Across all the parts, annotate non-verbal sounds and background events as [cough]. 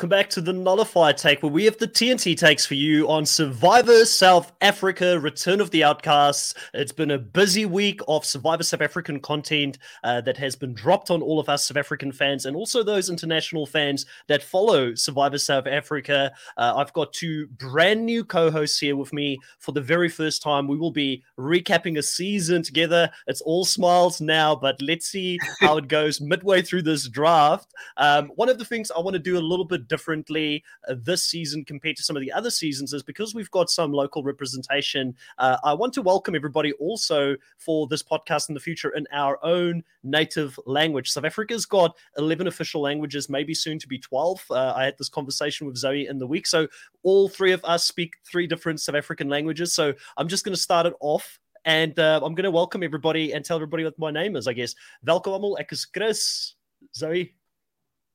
Welcome back to the Nullified Take, where we have the TNT takes for you on Survivor South Africa Return of the Outcasts. It's been a busy week of Survivor South African content uh, that has been dropped on all of us South African fans and also those international fans that follow Survivor South Africa. Uh, I've got two brand new co hosts here with me for the very first time. We will be recapping a season together. It's all smiles now, but let's see how it goes midway through this draft. Um, one of the things I want to do a little bit differently uh, this season compared to some of the other seasons is because we've got some local representation. Uh, I want to welcome everybody also for this podcast in the future in our own native language. South Africa's got 11 official languages, maybe soon to be 12. Uh, I had this conversation with Zoe in the week. So all three of us speak three different South African languages. So I'm just going to start it off and uh, I'm going to welcome everybody and tell everybody what my name is, I guess. Welkom allemaal, ek is Chris. Zoe,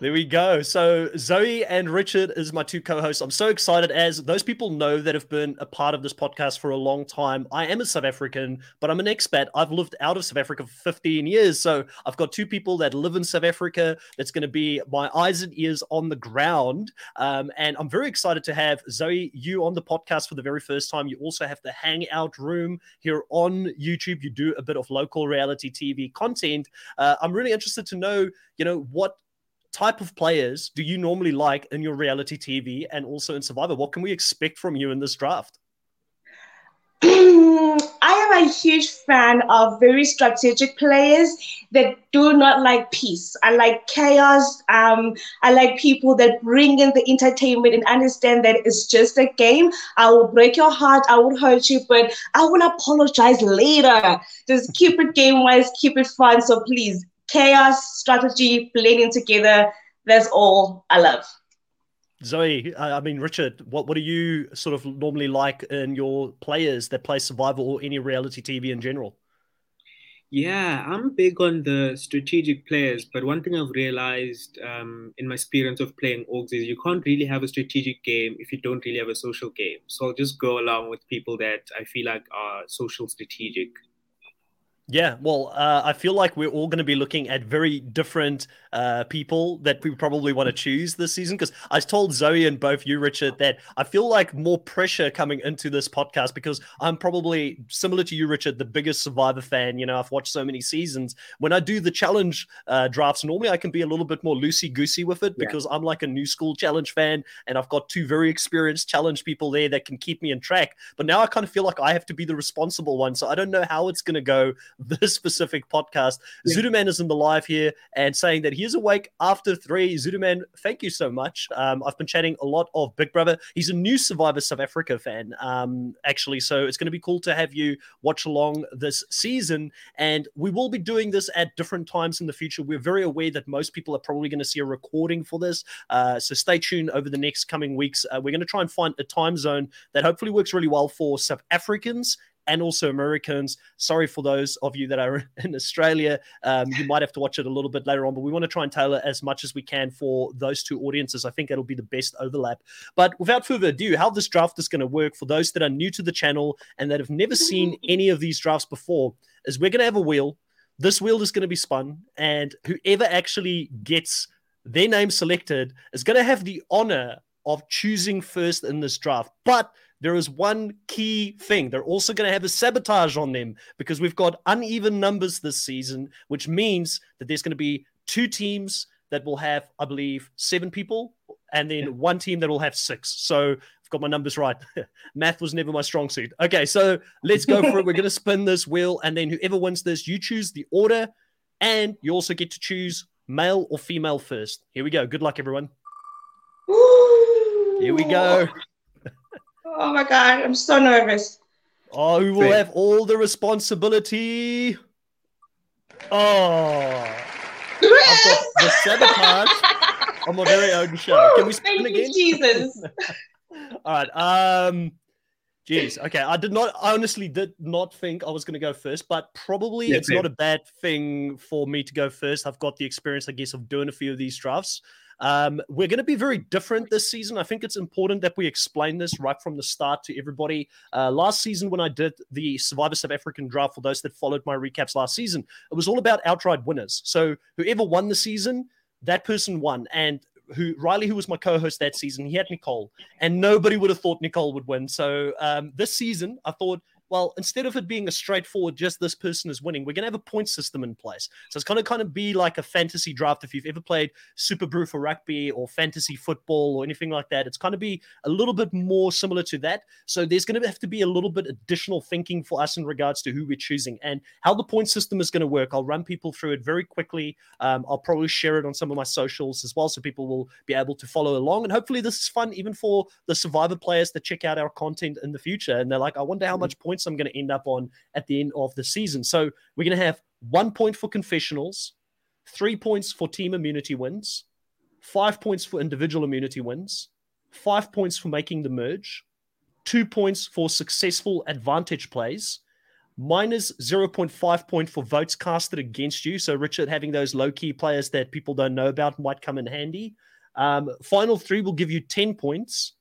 There we go. So Zoe and Richard is my two co-hosts. I'm so excited as those people know that have been a part of this podcast for a long time. I am a South African, but I'm an expat. I've lived out of South Africa for 15 years. So I've got two people that live in South Africa. That's going to be my eyes and ears on the ground. Um, and I'm very excited to have Zoe, you on the podcast for the very first time. You also have the Hangout Room here on YouTube. You do a bit of local reality TV content. Uh, I'm really interested to know, you know, what type of players do you normally like in your reality TV and also in Survivor? What can we expect from you in this draft? [clears throat] I am a huge fan of very strategic players that do not like peace. I like chaos. Um, I like people that bring in the entertainment and understand that it's just a game. I will break your heart. I will hurt you, but I will apologize later. Just keep it game wise, keep it fun. So please, chaos, strategy, blending together. That's all I love. Zoe, I mean, Richard, what, what do you sort of normally like in your players that play survival or any reality TV in general? Yeah, I'm big on the strategic players, but one thing I've realized um, in my experience of playing orgs is you can't really have a strategic game if you don't really have a social game. So I'll just go along with people that I feel like are social strategic. Yeah, well, uh, I feel like we're all going to be looking at very different uh, people that we probably want to choose this season. Because I told Zoe and both you, Richard, that I feel like more pressure coming into this podcast because I'm probably similar to you, Richard, the biggest Survivor fan. You know, I've watched so many seasons. When I do the challenge uh, drafts, normally I can be a little bit more loosey goosey with it because yeah. I'm like a new school challenge fan and I've got two very experienced challenge people there that can keep me in track. But now I kind of feel like I have to be the responsible one. So I don't know how it's going to go this specific podcast. Yeah. Zuduman is in the live here and saying that he is awake after three. Zuduman, thank you so much. Um, I've been chatting a lot of Big Brother. He's a new Survivor South Africa fan, um, actually. So it's going to be cool to have you watch along this season. And we will be doing this at different times in the future. We're very aware that most people are probably going to see a recording for this. Uh, so stay tuned over the next coming weeks. Uh, we're going to try and find a time zone that hopefully works really well for South Africans and also Americans. Sorry for those of you that are [laughs] in Australia. Um, you might have to watch it a little bit later on, but we want to try and tailor as much as we can for those two audiences. I think it'll be the best overlap. But without further ado, how this draft is going to work for those that are new to the channel and that have never seen any of these drafts before is we're going to have a wheel. This wheel is going to be spun, and whoever actually gets their name selected is going to have the honor of choosing first in this draft. But there is one key thing. They're also going to have a sabotage on them because we've got uneven numbers this season, which means that there's going to be two teams that will have, I believe, seven people, and then yeah. one team that will have six. So I've got my numbers right. [laughs] Math was never my strong suit. Okay, so let's go for it. We're going to spin this wheel, and then whoever wins this, you choose the order, and you also get to choose male or female first. Here we go. Good luck, everyone. Here we go. Oh my god, I'm so nervous. Oh, who will have all the responsibility? Oh, I've got the sabotage on my very own show. Can we spin again? Jesus. [laughs] all right. Um, Jeez. Okay. I did not, I honestly did not think I was going to go first, but probably yeah, it's not a bad thing for me to go first. I've got the experience, I guess, of doing a few of these drafts. Um, we're going to be very different this season. I think it's important that we explain this right from the start to everybody. Uh, last season, when I did the Survivor South African draft, for those that followed my recaps last season, it was all about outright winners. So whoever won the season, that person won. And who Riley, who was my co-host that season, he had Nicole, and nobody would have thought Nicole would win. So um, this season, I thought well, instead of it being a straightforward, just this person is winning, we're going to have a point system in place. So it's going to kind of be like a fantasy draft. If you've ever played SuperBru for rugby or fantasy football or anything like that, it's going to be a little bit more similar to that. So there's going to have to be a little bit additional thinking for us in regards to who we're choosing and how the point system is going to work. I'll run people through it very quickly. Um, I'll probably share it on some of my socials as well, so people will be able to follow along. And hopefully, this is fun even for the Survivor players that check out our content in the future. And they're like, I wonder how mm-hmm. much points points I'm going to end up on at the end of the season. So we're going to have one point for confessionals, three points for team immunity wins, five points for individual immunity wins, five points for making the merge, two points for successful advantage plays, minus 0.5 point for votes casted against you. So, Richard, having those low key players that people don't know about might come in handy. Um, final three will give you 10 points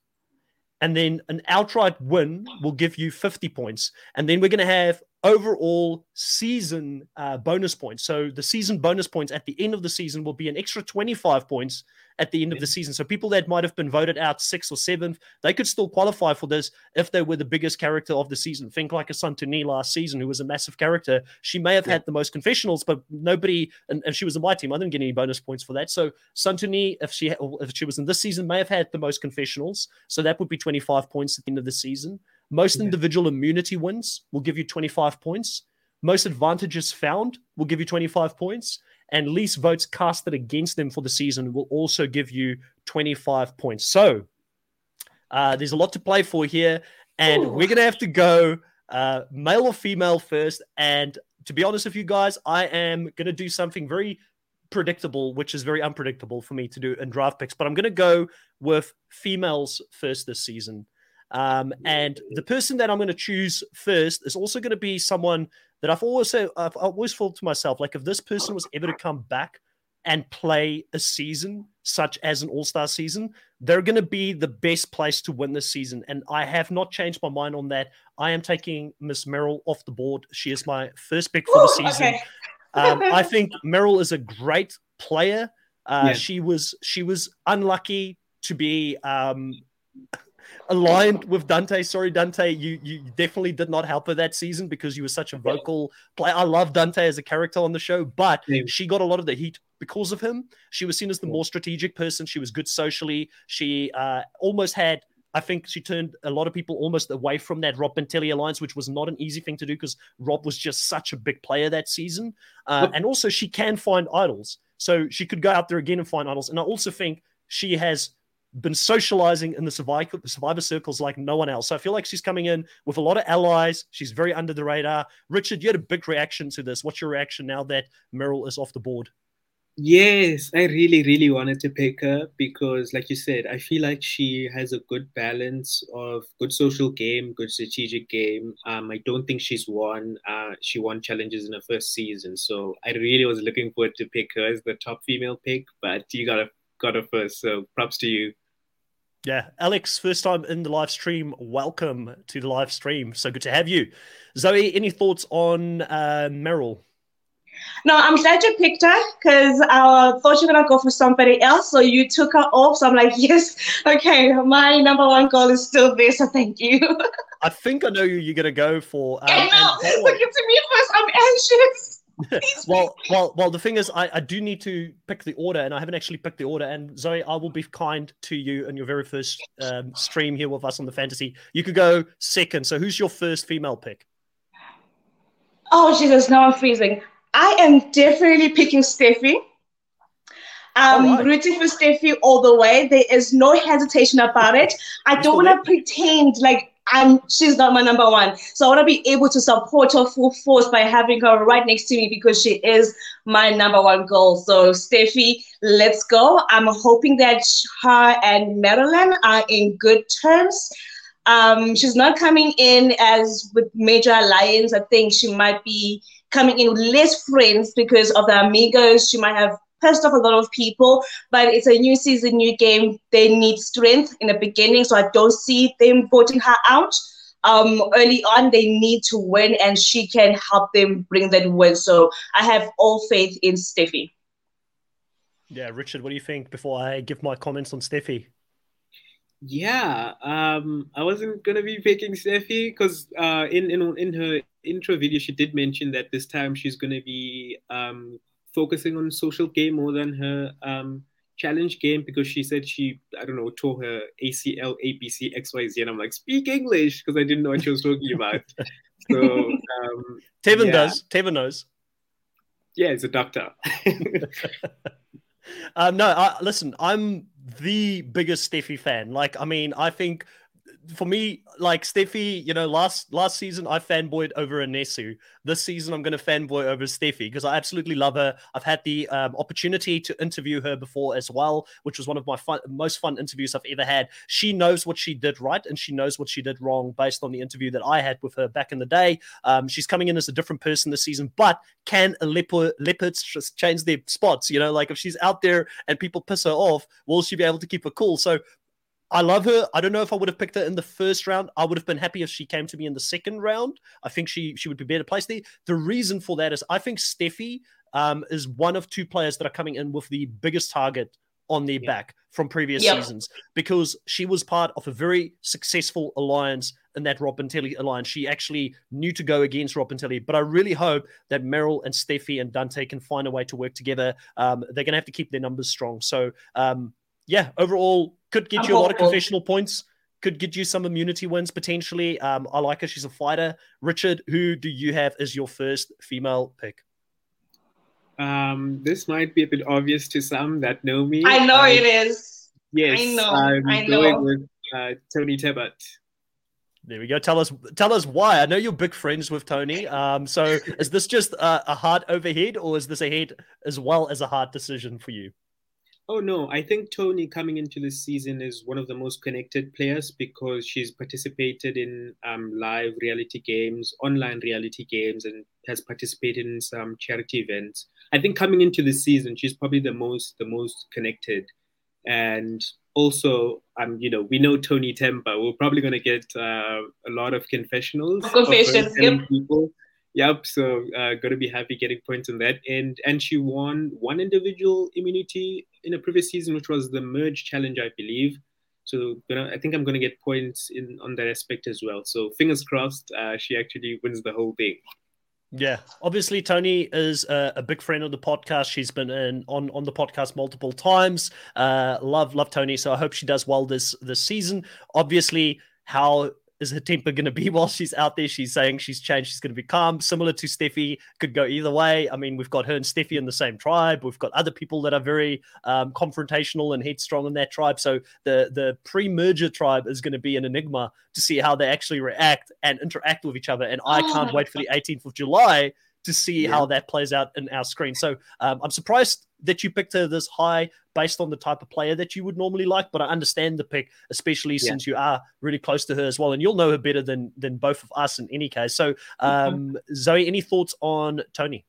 and then an outright win will give you 50 points. And then we're going to have overall season uh, bonus points. So the season bonus points at the end of the season will be an extra 25 points at the end of the season. So people that might have been voted out sixth or seventh, they could still qualify for this if they were the biggest character of the season. Think like a son to Santoni last season, who was a massive character. She may have yeah. had the most confessionals, but nobody, and, and she was in my team. I didn't get any bonus points for that. So Santoni, if she if she was in this season, may have had the most confessionals. So that would be 25 points at the end of the season. Most yeah. individual immunity wins will give you 25 points. Most advantages found will give you 25 points. And least votes casted against them for the season will also give you 25 points. So uh, there's a lot to play for here. And Ooh. we're going to have to go uh, male or female first. And to be honest with you guys, I am going to do something very predictable, which is very unpredictable for me to do in draft picks. But I'm going to go with females first this season. Um, and the person that I'm going to choose first is also going to be someone that I've always said, I've always thought to myself, like if this person was ever to come back and play a season such as an All Star season, they're going to be the best place to win this season. And I have not changed my mind on that. I am taking Miss Meryl off the board. She is my first pick for the season. Okay. um, I think [laughs] Meryl is a great player. Uh, yeah. She was she was unlucky to be um, aligned with Dante. Sorry, Dante, you you definitely did not help her that season because you were such a vocal player. I love Dante as a character on the show, but yeah. she got a lot of the heat because of him. She was seen as the more strategic person. She was good socially. She uh, almost had. I think she turned a lot of people almost away from that Rob Bentelli alliance, which was not an easy thing to do because Rob was just such a big player that season. Uh, and also, she can find idols. So she could go out there again and find idols. And I also think she has been socializing in the survivor, survivor circles like no one else. So I feel like she's coming in with a lot of allies. She's very under the radar. Richard, you had a big reaction to this. What's your reaction now that Meryl is off the board? Yes, I really, really wanted to pick her because, like you said, I feel like she has a good balance of good social game, good strategic game. Um, I don't think she's won. Uh, she won challenges in her first season, so I really was looking forward to pick her as the top female pick. But you got to got her first, so props to you. Yeah, Alex, first time in the live stream. Welcome to the live stream. So good to have you. Zoe, any thoughts on uh, Meryl? No, I'm glad you picked her because I thought you were gonna go for somebody else. So you took her off. So I'm like, [laughs] yes, okay, my number one goal is still there. So thank you. I think I know who you're gonna go for. Um, I know. Look, it's me first. I'm anxious. Well, well, well. The thing is, I, I do need to pick the order, and I haven't actually picked the order. And Zoe, I will be kind to you in your very first um, stream here with us on the fantasy. You could go second. So, who's your first female pick? Oh Jesus! Now I'm freezing. I am definitely picking Steffi. I'm right. rooting for Steffi all the way. There is no hesitation about it. I don't want to pretend like I'm she's not my number one. So I want to be able to support her full force by having her right next to me because she is my number one goal. So Steffi, let's go. I'm hoping that her and Marilyn are in good terms. Um, she's not coming in as with major alliance. I think she might be coming in with less friends because of the amigos. She might have pissed off a lot of people, but it's a new season, new game. They need strength in the beginning, so I don't see them voting her out. Um, early on, they need to win, and she can help them bring that win. So I have all faith in Steffi. Yeah, Richard, what do you think before I give my comments on Steffi? Yeah, um, I wasn't gonna be picking Steffi because uh, in in in her intro video she did mention that this time she's gonna be um, focusing on social game more than her um, challenge game because she said she I don't know tore her ACL, APC, XYZ, and I'm like speak English because I didn't know what she was talking about. so [laughs] um, Tevin yeah. does. Tevin knows. Yeah, he's a doctor. um, [laughs] no, I, listen, I'm the biggest Steffi fan. Like, I mean, I think for me, like Steffi, you know, last last season I fanboyed over Anesu. This season I'm going to fanboy over Steffi because I absolutely love her. I've had the um, opportunity to interview her before as well, which was one of my fun, most fun interviews I've ever had. She knows what she did right and she knows what she did wrong based on the interview that I had with her back in the day. Um, she's coming in as a different person this season, but can leopard, leopards just change their spots? You know, like if she's out there and people piss her off, will she be able to keep her cool? So I love her. I don't know if I would have picked her in the first round. I would have been happy if she came to me in the second round. I think she she would be better placed there. The reason for that is I think Steffi um, is one of two players that are coming in with the biggest target on their yeah. back from previous yep. seasons because she was part of a very successful alliance in that Rob Bentele alliance. She actually knew to go against Rob Bentele, but I really hope that Meryl and Steffi and Dante can find a way to work together. Um, they're going to have to keep their numbers strong. So, um, yeah, overall, could get I'm you a lot of confessional points. Could get you some immunity wins potentially. Um, I like her. She's a fighter. Richard, who do you have as your first female pick? Um, this might be a bit obvious to some that know me. I know it is. Yes, I know. I'm I know. going with uh, Toni Tebbott. There we go. Tell us, tell us why. I know you're big friends with Tony. Um, so is this just a, a hard overhead, or is this a head as well as a hard decision for you? Oh no, I think Tony coming into this season is one of the most connected players because she's participated in um, live reality games, online reality games, and has participated in some charity events. I think coming into this season, she's probably the most the most connected, and also, um, you know, we know Tony Temba. We're probably going to get uh, a lot of confessionals. Confessions, yep. People. Yep. So uh, going to be happy getting points on that And And she won one individual immunity in a previous season, which was the merge challenge, I believe. So gonna, I think I'm to get points in on that aspect as well. So fingers crossed, uh, she actually wins the whole thing. Yeah, obviously Tony is a, a, big friend of the podcast. She's been in on on the podcast multiple times. Uh, love love Tony. so I hope she does well this this season. Obviously, how is her temper going to be [laughs] while she's out there? She's saying she's changed. She's going to be calm, similar to Steffi. Could go either way. I mean, we've got her and Steffi in the same tribe. We've got other people that are very um, confrontational and headstrong in that tribe. So the the pre-merger tribe is going to be an enigma to see how they actually react and interact with each other. And I oh can't wait for the 18th of July to see yeah. how that plays out in our screen. So um, I'm surprised that you picked her this high based on the type of player that you would normally like, but I understand the pick, especially yeah. since you are really close to her as well, and you'll know her better than than both of us in any case. So, um, mm-hmm. Zoe, any thoughts on Tony?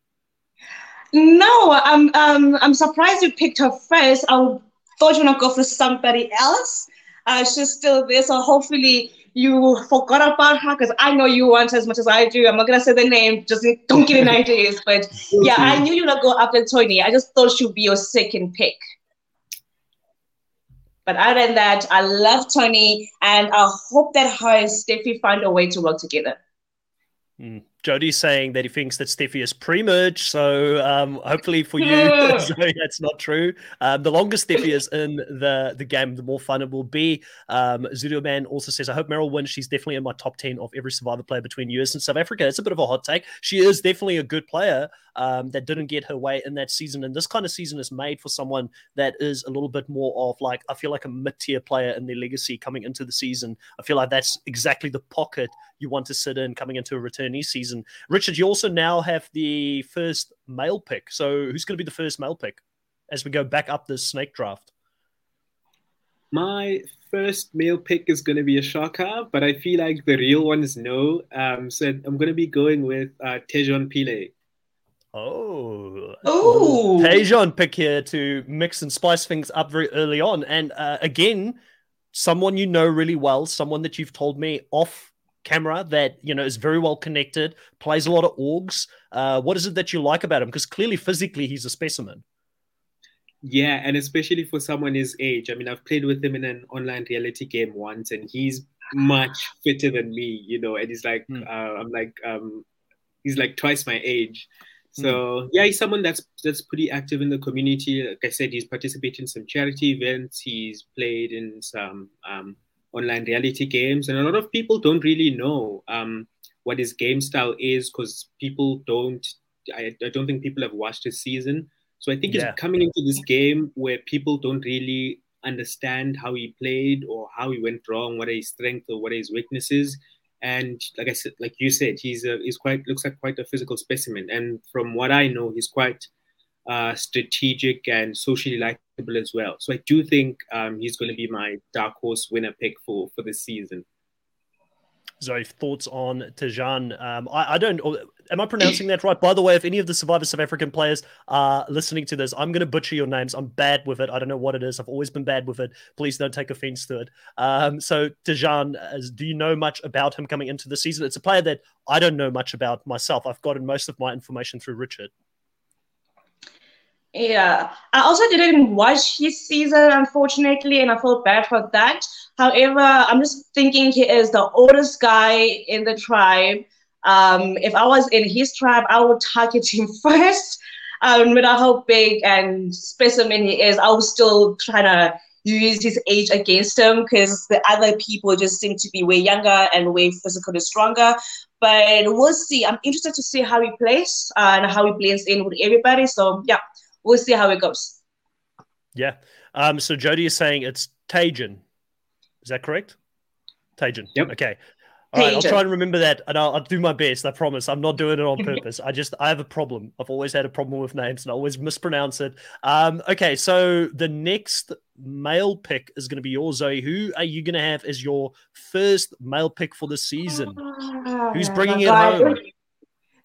No, I'm um, I'm surprised you picked her first. I thought you were gonna go for somebody else. Uh, she's still there, so hopefully you forgot about her because I know you want as much as I do. I'm not gonna say the name, just don't get any ideas. [laughs] But yeah, I knew you gonna go after Tony. I just thought she'd be your second pick. But other than that, I love Tony and I hope that her and Steffi find a way to work together. Mm. Jody's saying that he thinks that Steffi is pre-merge, so um, hopefully for you, [laughs] [laughs] Zoe, that's not true. Um, the longer Steffi is in the, the game, the more fun it will be. Um, Zudo Man also says, I hope Meryl wins. She's definitely in my top 10 of every Survivor player between US and South Africa. It's a bit of a hot take. She is definitely a good player um, that didn't get her way in that season. And this kind of season is made for someone that is a little bit more of like, I feel like a mid-tier player in their legacy coming into the season. I feel like that's exactly the pocket you want to sit in coming into a returnee season. Richard, you also now have the first male pick. So who's going to be the first male pick as we go back up the snake draft? My first male pick is going to be a shocker, but I feel like the real one is no. Um, so I'm going to be going with uh, Tejon Pile. Oh, oh, Tejon pick here to mix and spice things up very early on. And uh, again, someone you know really well, someone that you've told me off camera that you know is very well connected, plays a lot of orgs. Uh, what is it that you like about him? Because clearly, physically, he's a specimen. Yeah, and especially for someone his age. I mean, I've played with him in an online reality game once, and he's much fitter than me, you know. And he's like, Hmm. uh, I'm like, um, he's like twice my age. So yeah, he's someone that's that's pretty active in the community. Like I said, he's participated in some charity events. He's played in some um, online reality games, and a lot of people don't really know um, what his game style is because people don't. I, I don't think people have watched his season. So I think Yeah. he's coming into this game where people don't really understand how he played or how he went wrong, what are his strengths or what are his weaknesses. And like I said, like you said, he's a, he's quite looks like quite a physical specimen. And from what I know, he's quite uh, strategic and socially likable as well. So I do think um, he's going to be my dark horse winner pick for for this season. Zoe, thoughts on Tejan? Um, I, I don't. Am I pronouncing that right? By the way, if any of the Survivor South African players are listening to this, I'm going to butcher your names. I'm bad with it. I don't know what it is. I've always been bad with it. Please don't take offense to it. Um, so, Tejan, do you know much about him coming into the season? It's a player that I don't know much about myself. I've gotten most of my information through Richard. Yeah, I also didn't watch his season, unfortunately, and I felt bad for that. However, I'm just thinking he is the oldest guy in the tribe. Um, if I was in his tribe, I would target him [laughs] first. Um, no matter how big and specimen he is, I would still try to use his age against him because the other people just seem to be way younger and way physically stronger. But we'll see. I'm interested to see how he plays uh, and how he blends in with everybody. So yeah, we'll see how it goes. Yeah. Um, so Jody is saying it's Tajin. Is that correct? Tajin. Yep. Okay. All right, I'll try and remember that, and I'll, I'll do my best. I promise. I'm not doing it on [laughs] purpose. I just I have a problem. I've always had a problem with names, and I always mispronounce it. Um, okay, so the next male pick is going to be yours, Zoe. Who are you going to have as your first male pick for the season? Who's bringing my it God. home?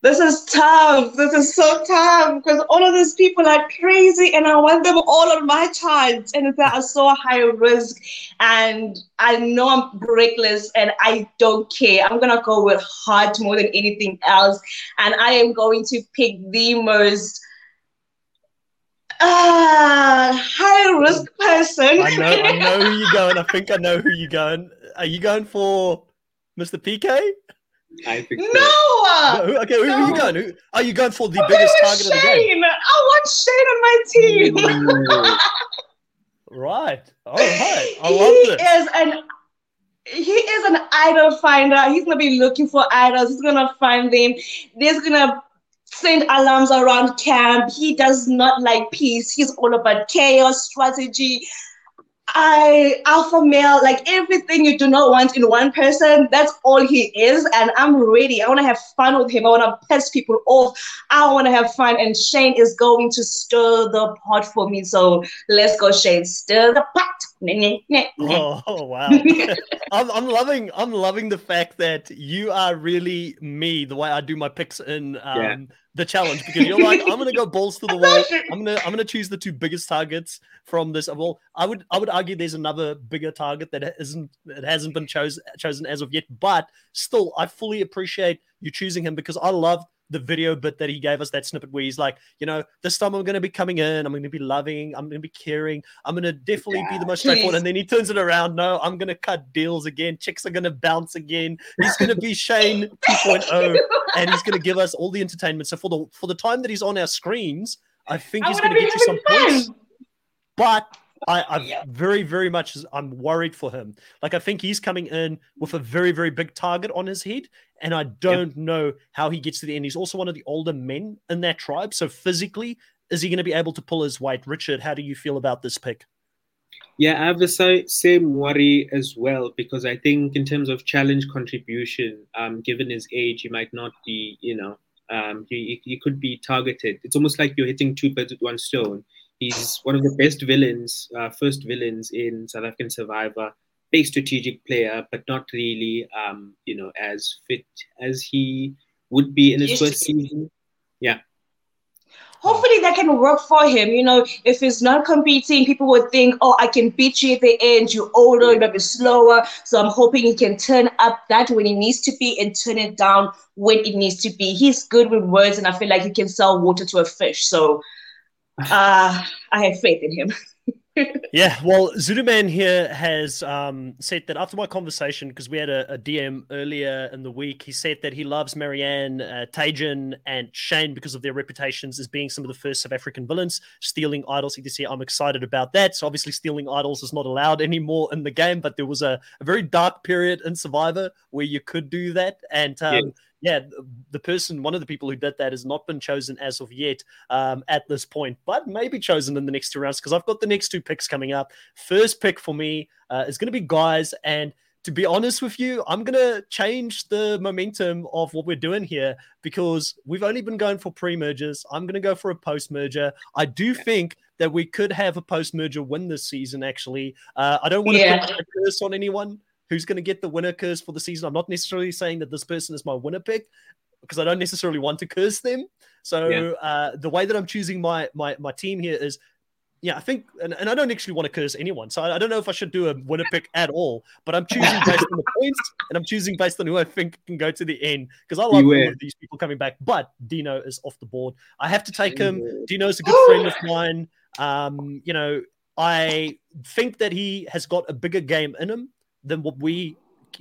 This is tough. This is so tough because all of these people are crazy and I want them all on my charts. And they are so high risk. And I know I'm reckless and I don't care. I'm going to go with heart more than anything else. And I am going to pick the most uh, high risk person. I know, I know who you're [laughs] going. I think I know who you're going. Are you going for Mr. PK? I think so. no! No, who- okay, who are you going? Who, are you going for the I'm biggest target with of the game? Shane. I want Shane on my team. [laughs] Right. All right. I he love this. is an he is an idol finder. He's gonna be looking for idols. He's gonna find them. He's gonna send alarms around camp. He does not like peace. He's all about chaos, strategy. I alpha male, like everything you do not want in one person. That's all he is, and I'm ready. I want to have fun with him. I want to piss people off. I want to have fun, and Shane is going to stir the pot for me. So let's go, Shane. Stir the pot. Nyeh. Oh, wow. [laughs] I'm, I'm loving I'm loving the fact that you are really me the way I do my picks in um, Yeah. the challenge because you're like I'm gonna go balls to the [laughs] wall. I'm gonna I'm gonna choose the two biggest targets from this. Well, I would I would argue there's another bigger target that isn't it hasn't been chosen chosen as of yet, but still I fully appreciate you choosing him because I love the video bit that he gave us that snippet where he's like, you know, this time I'm going to be coming in, I'm going to be loving, I'm going to be caring, I'm going to definitely be the most straightforward. And then he turns it around. No, I'm going to cut deals again. Chicks are going to bounce again. He's going to be Shane 2.0 [laughs] and he's going to give us all the entertainment. So for the for the time that he's on our screens, I think I he's going to get you some having points. But I, I Yeah. very, very much I'm worried for him. Like I think he's coming in with a very, very big target on his head, and I don't know how he gets to the end. He's also one of the older men in that tribe, so physically, is he going to be able to pull his weight? Richard, how do you feel about this pick? Yeah, I have the same worry as well because I think in terms of challenge contribution, um, given his age, he might not be, you know, um, he, he could be targeted. It's almost like you're hitting two birds with one stone. he's one of the best villains, uh, first villains in South African Survivor. Big strategic player, but not really, um, you know, as fit as he would be in his first season. Yeah hopefully that can work for him. You know, if he's not competing, people would think, oh, I can beat you at the end. You're older, you're a bit slower. So I'm hoping he can turn up that when he needs to be and turn it down when it needs to be. He's good with words, and I feel like he can sell water to a fish. So uh, I have faith in him. [laughs] [laughs] yeah, well, Zuduman here has um, said that after my conversation, because we had a, a, DM earlier in the week, he said that he loves Marianne, uh, Tajan, and Shane because of their reputations as being some of the first South African villains stealing idols. See, I'm excited about that. So obviously, stealing idols is not allowed anymore in the game, but there was a, a very dark period in Survivor where you could do that, and um, yeah yeah, the person, one of the people who did that has not been chosen as of yet um, at this point, but maybe chosen in the next two rounds because I've got the next two picks coming up. First pick for me uh, is going to be guys, and to be honest with you, I'm going to change the momentum of what we're doing here because we've only been going for pre mergers. I'm going to go for a post merger. I do think that we could have a post merger win this season, actually. Uh, I don't want to yeah. put a curse on anyone who's going to get the winner curse for the season. I'm not necessarily saying that this person is my winner pick because I don't necessarily want to curse them. So yeah. uh, the way that I'm choosing my my my team here is, yeah, I think, and, and I don't actually want to curse anyone. So I, I, don't know if I should do a winner pick at all. But I'm choosing [laughs] based on the points, and I'm choosing based on who I think can go to the end because I love all of these people coming back. But Dino is off the board. I have to take him. Dino is a good friend of [gasps] mine. Um, you know, I think that he has got a bigger game in him than what we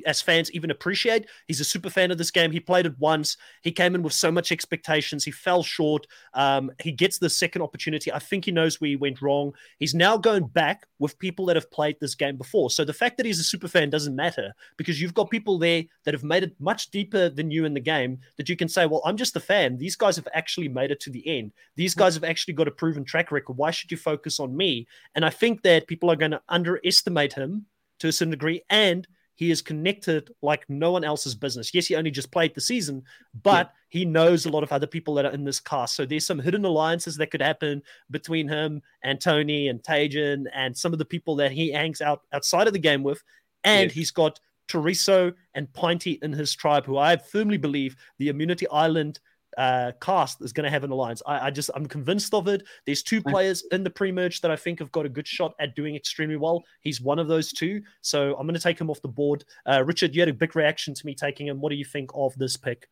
as fans even appreciate. He's a super fan of this game. He played it once. He came in with so much expectations. He fell short. Um, he gets the second opportunity. I think he knows where he went wrong. He's now going back with people that have played this game before. So the fact that he's a super fan doesn't matter because you've got people there that have made it much deeper than you in the game that you can say, well, I'm just a fan. These guys have actually made it to the end. These guys have actually got a proven track record. Why should you focus on me? And I think that people are going to underestimate him to a certain degree, and he is connected like no one else's business. Yes, he only just played the season, but yeah. he knows a lot of other people that are in this cast. So there's some hidden alliances that could happen between him and Tony and Tajan and some of the people that he hangs out outside of the game with. And yes. he's got Teriso and Pinty in his tribe, who I firmly believe the Immunity Island uh, cast is going to have an alliance. I, I, just I'm convinced of it. There's two players in the pre-merge that I think have got a good shot at doing extremely well. He's one of those two, so I'm going to take him off the board. Uh, Richard, you had a big reaction to me taking him. What do you think of this pick?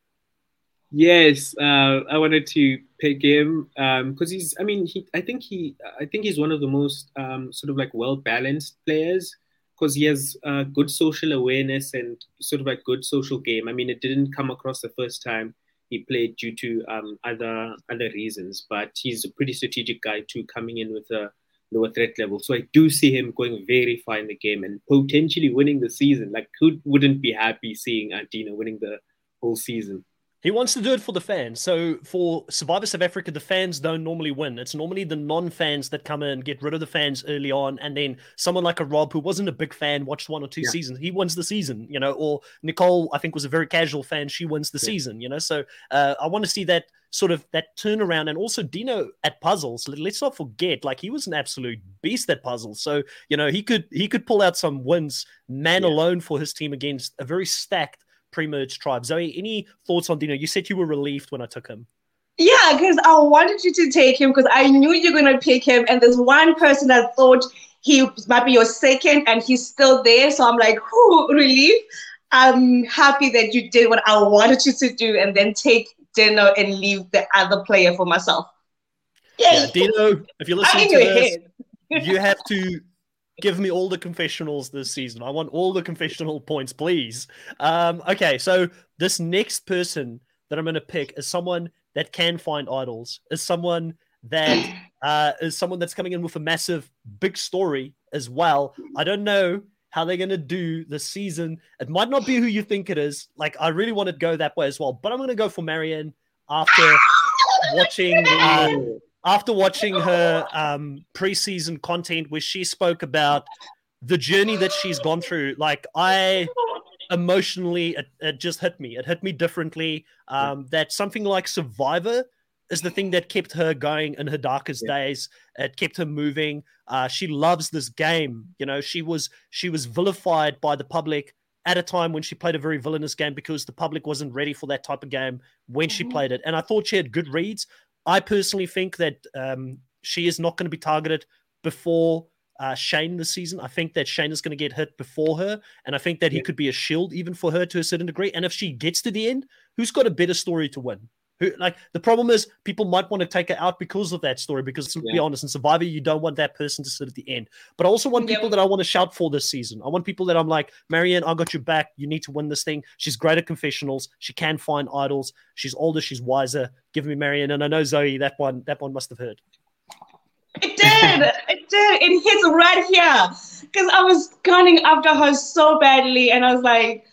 Yes, uh, I wanted to pick him because um, he's. I mean, he. I think he. I think he's one of the most um, sort of like well balanced players because he has uh, good social awareness and sort of like good social game. I mean, it didn't come across the first time he played due to um, other other reasons. But he's a pretty strategic guy too, coming in with a lower threat level. So I do see him going very far in the game and potentially winning the season. Like who wouldn't be happy seeing Antino winning the whole season? He wants to do it for the fans. So for Survivor South Africa, the fans don't normally win. It's normally the non-fans that come in, get rid of the fans early on, and then someone like a Rob who wasn't a big fan, watched one or two yeah. seasons, he wins the season, you know. Or Nicole, I think, was a very casual fan. She wins the yeah. season, you know. So uh, I want to see that sort of that turnaround, and also Dino at puzzles. Let's not forget, like he was an absolute beast at puzzles. So you know he could he could pull out some wins man yeah. alone for his team against a very stacked pre-merge tribe. Zoe, any thoughts on Dino? You said you were relieved when I took him. Yeah, because I wanted you to take him because I knew you're gonna pick him, and there's one person that thought he might be your second, and he's still there. So I'm like, whoo, relief. I'm happy that you did what I wanted you to do, and then take Dino and leave the other player for myself. Yay. Yeah, Dino, if you're [laughs] listening to this, you have to [laughs] give me all the confessionals this season. I want all the confessional points, please. Um, okay, so this next person that I'm going to pick is someone that can find idols, is someone that [clears throat] uh, is someone that's coming in with a massive, big story as well. I don't know how they're going to do the season. It might not be who you think it is. Like, I really want to go that way as well, but I'm going to go for Marianne after [laughs] watching. Uh, after watching her um, preseason content where she spoke about the journey that she's gone through, like I emotionally, it, it just hit me. It hit me differently. Um, that something like Survivor is the thing that kept her going in her darkest yeah. days. It kept her moving. Uh, she loves this game. You know, she was she was vilified by the public at a time when she played a very villainous game because the public wasn't ready for that type of game when mm-hmm. she played it. And I thought she had good reads. I personally think that um, she is not going to be targeted before uh, Shane this season. I think that Shane is going to get hit before her, and I think that yeah. he could be a shield even for her to a certain degree. And if she gets to the end, who's got a better story to win? Who like the problem is people might want to take her out because of that story. Because to yeah. be honest, in Survivor, you don't want that person to sit at the end. But I also want people that I want to shout for this season. I want people that I'm like, Maryanne, I got your back. You need to win this thing. She's great at confessionals. She can find idols. She's older. She's wiser. Give me Maryanne. And I know Zoe, that one, that one must have heard. It did. it did. It hits right here. Because I was gunning after her so badly. And I was like,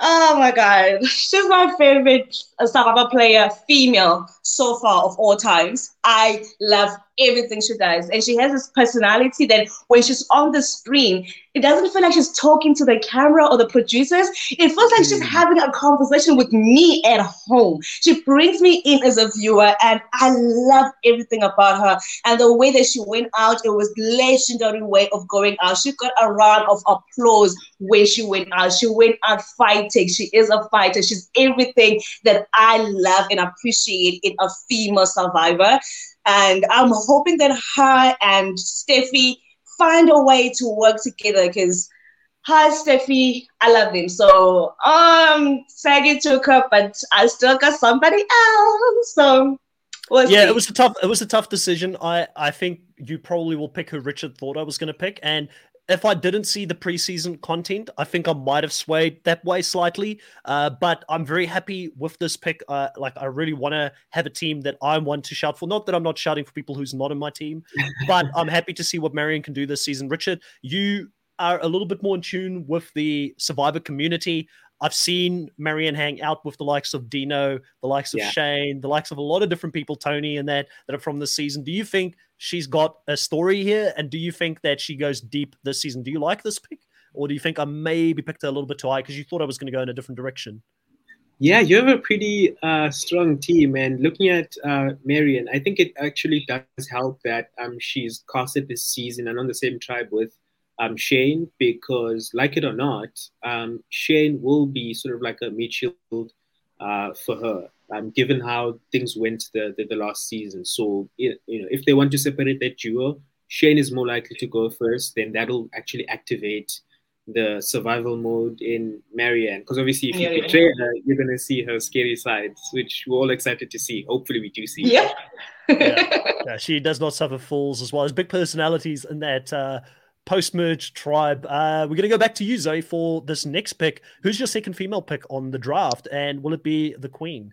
oh my God. [laughs] She's my favorite Survivor player, female, so far of all times. I love everything she does. And she has this personality that when she's on the screen, it doesn't feel like she's talking to the camera or the producers. It feels like she's mm. having a conversation with me at home. She brings me in as a viewer, and I love everything about her. And the way that she went out, it was legendary way of going out. She got a round of applause when she went out. She went out fighting. She is a fighter. She's everything that I love and appreciate in a female survivor. And I'm hoping that her and Steffi find a way to work together because hi Steffi, I love them. So um Saggy took her, but I still got somebody else. So we'll yeah, see. it was a tough it was a tough decision. I I think you probably will pick who Richard thought I was gonna pick. And if I didn't see the preseason content, I think I might have swayed that way slightly. Uh, but I'm very happy with this pick. Uh, like, I really want to have a team that I want to shout for. Not that I'm not shouting for people who's not in my team, [laughs] but I'm happy to see what Marion can do this season. Richard, you are a little bit more in tune with the survivor community. I've seen Marion hang out with the likes of Dino, the likes of yeah. Shane, the likes of a lot of different people, Tony, and that that are from this season. Do you think she's got a story here? And do you think that she goes deep this season? Do you like this pick? Or do you think I maybe picked her a little bit too high because you thought I was going to go in a different direction? Yeah, you have a pretty uh, strong team. And looking at uh, Maryanne, I think it actually does help that um, she's casted this season and on the same tribe with um, Shane, because like it or not, um, Shane will be sort of like a meat shield uh, for her um, given how things went the, the, the last season. So, you know, if they want to separate that duo, Shane is more likely to go first, then that'll actually activate the survival mode in Marianne. Because obviously, if you yeah, betray yeah. her, you're going to see her scary sides, which we're all excited to see. Hopefully, we do see. Yeah. yeah. [laughs] yeah. She does not suffer fools as well as big personalities in that. Uh, post merge tribe. Uh, we're going to go back to you, Zoe, for this next pick. Who's your second female pick on the draft? And will it be the Queen?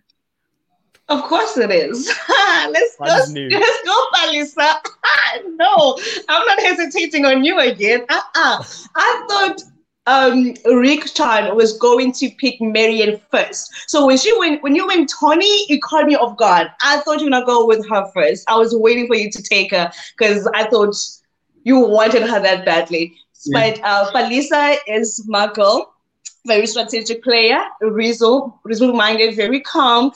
Of course it is. [laughs] let's go. Let's go, Palisa. [laughs] no, I'm not hesitating on you again. Uh-uh. I thought um Rick Chan was going to pick Maryanne first. So when she went when you went Tony, it caught me off guard. I thought you were gonna go with her first. I was waiting for you to take her because I thought you wanted her that badly. Yeah. But uh Palisa is my girl, very strategic player, result result minded, very calm.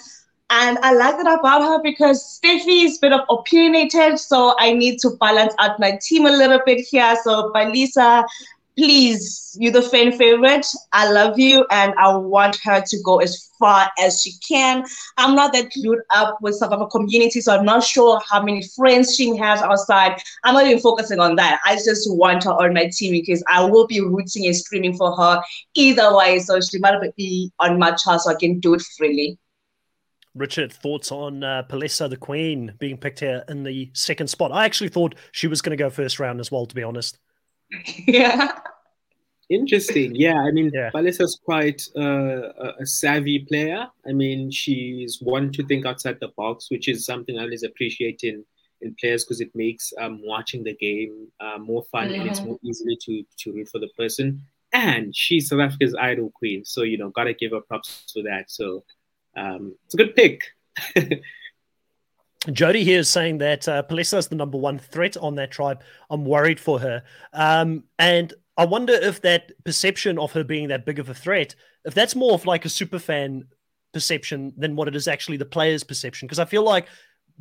And I like that about her because Steffi is a bit of opinionated, so I need to balance out my team a little bit here. So, Palisa, please, you're the fan favorite. I love you, and I want her to go as far as she can. I'm not that glued up with some of her community, so I'm not sure how many friends she has outside. I'm not even focusing on that. I just want her on my team because I will be rooting and screaming for her either way. So she might be on my chart so I can do it freely. Richard, thoughts on uh, Palisa the Queen being picked here in the second spot? I actually thought she was going to go first round as well, to be honest. [laughs] Yeah. Interesting. Yeah, I mean, yeah. Palisa's quite uh, a savvy player. I mean, she's one to think outside the box, which is something I always appreciate in, in players because it makes um, watching the game uh, more fun mm-hmm. and it's mm-hmm. more easily to, to root for the person. And she's South Africa's idol queen. So, you know, got to give her props for that. So, um, it's a good pick. [laughs] Jody here is saying that uh, Palesa is the number one threat on that tribe. I'm worried for her. Um, and I wonder if that perception of her being that big of a threat, if that's more of like a super fan perception than what it is actually the player's perception. Because I feel like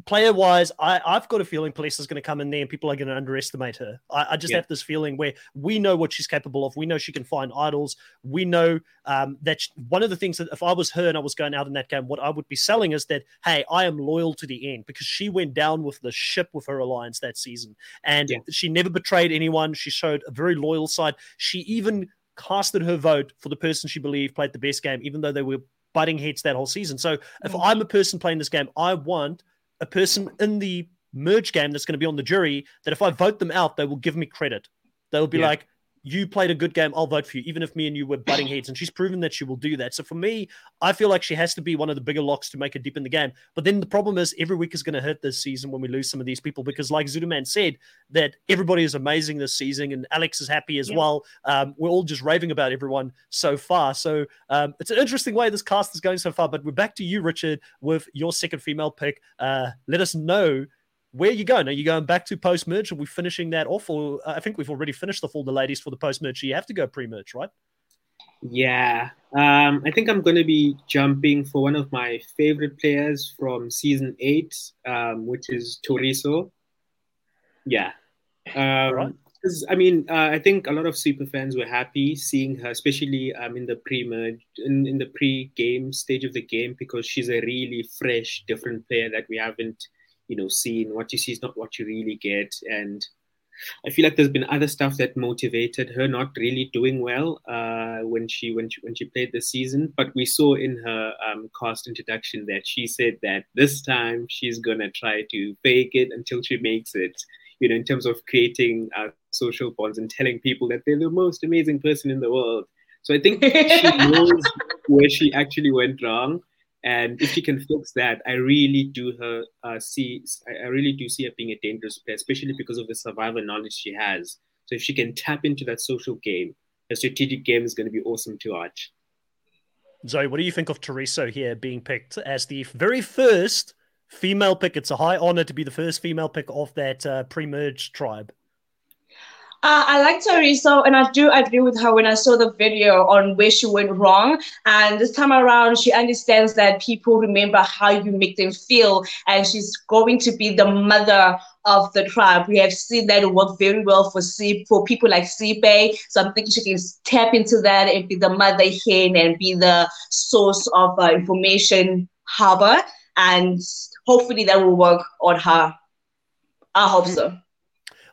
player wise, I, I've got a feeling Palesa is going to come in there and people are going to underestimate her. I, I just yeah. have this feeling where we know what she's capable of. We know she can find idols. We know um, that she, one of the things that if I was her and I was going out in that game, what I would be selling is that, hey, I am loyal to the end because she went down with the ship with her alliance that season. And yeah. she never betrayed anyone. She showed a very loyal side. She even casted her vote for the person she believed played the best game, even though they were butting heads that whole season. So if mm. I'm a person playing this game, I want a person in the merge game that's going to be on the jury that if I vote them out, they will give me credit. They'll be yeah. like, you played a good game, I'll vote for you, even if me and you were butting heads. And she's proven that she will do that. So for me, I feel like she has to be one of the bigger locks to make a dip in the game. But then the problem is every week is going to hurt this season when we lose some of these people because, like Zuduman said, that everybody is amazing this season and Alex is happy as well. Um, we're all just raving about everyone so far. So um, it's an interesting way this cast is going so far. But we're back to you, Richard, with your second female pick. Uh, let us know where are you going? Are you going back to post merge? Are we finishing that off? Or uh, I think we've already finished the full the ladies for the post merge. So you have to go pre merge, right? Yeah. Um, I think I'm going to be jumping for one of my favorite players from season eight, um, which is Toriso. Yeah. Um, right. I mean, uh, I think a lot of super fans were happy seeing her, especially um, in the pre-merge, in, in the pre-game stage of the game, because she's a really fresh, different player that we haven't you know, seeing what you see is not what you really get. And I feel like there's been other stuff that motivated her not really doing well uh, when she when she when she played the season. But we saw in her um, cast introduction that she said that this time she's gonna try to fake it until she makes it. You know, in terms of creating uh, social bonds and telling people that they're the most amazing person in the world. So I think she [laughs] knows where she actually went wrong and if she can fix that, I really do her uh, see. I really do see her being a dangerous player, especially because of the survival knowledge she has. So if she can tap into that social game, a strategic game is going to be awesome to watch. Zoe, what do you think of Toriso here being picked as the very first female pick? It's a high honor to be the first female pick of that uh, pre-merge tribe. Uh, I like Toriso, and I do agree with her when I saw the video on where she went wrong. And this time around, she understands that people remember how you make them feel, and she's going to be the mother of the tribe. We have seen that work very well for C- for people like Sipe. So I'm thinking she can tap into that and be the mother hen and be the source of uh, information harbor. And hopefully that will work on her. I hope so.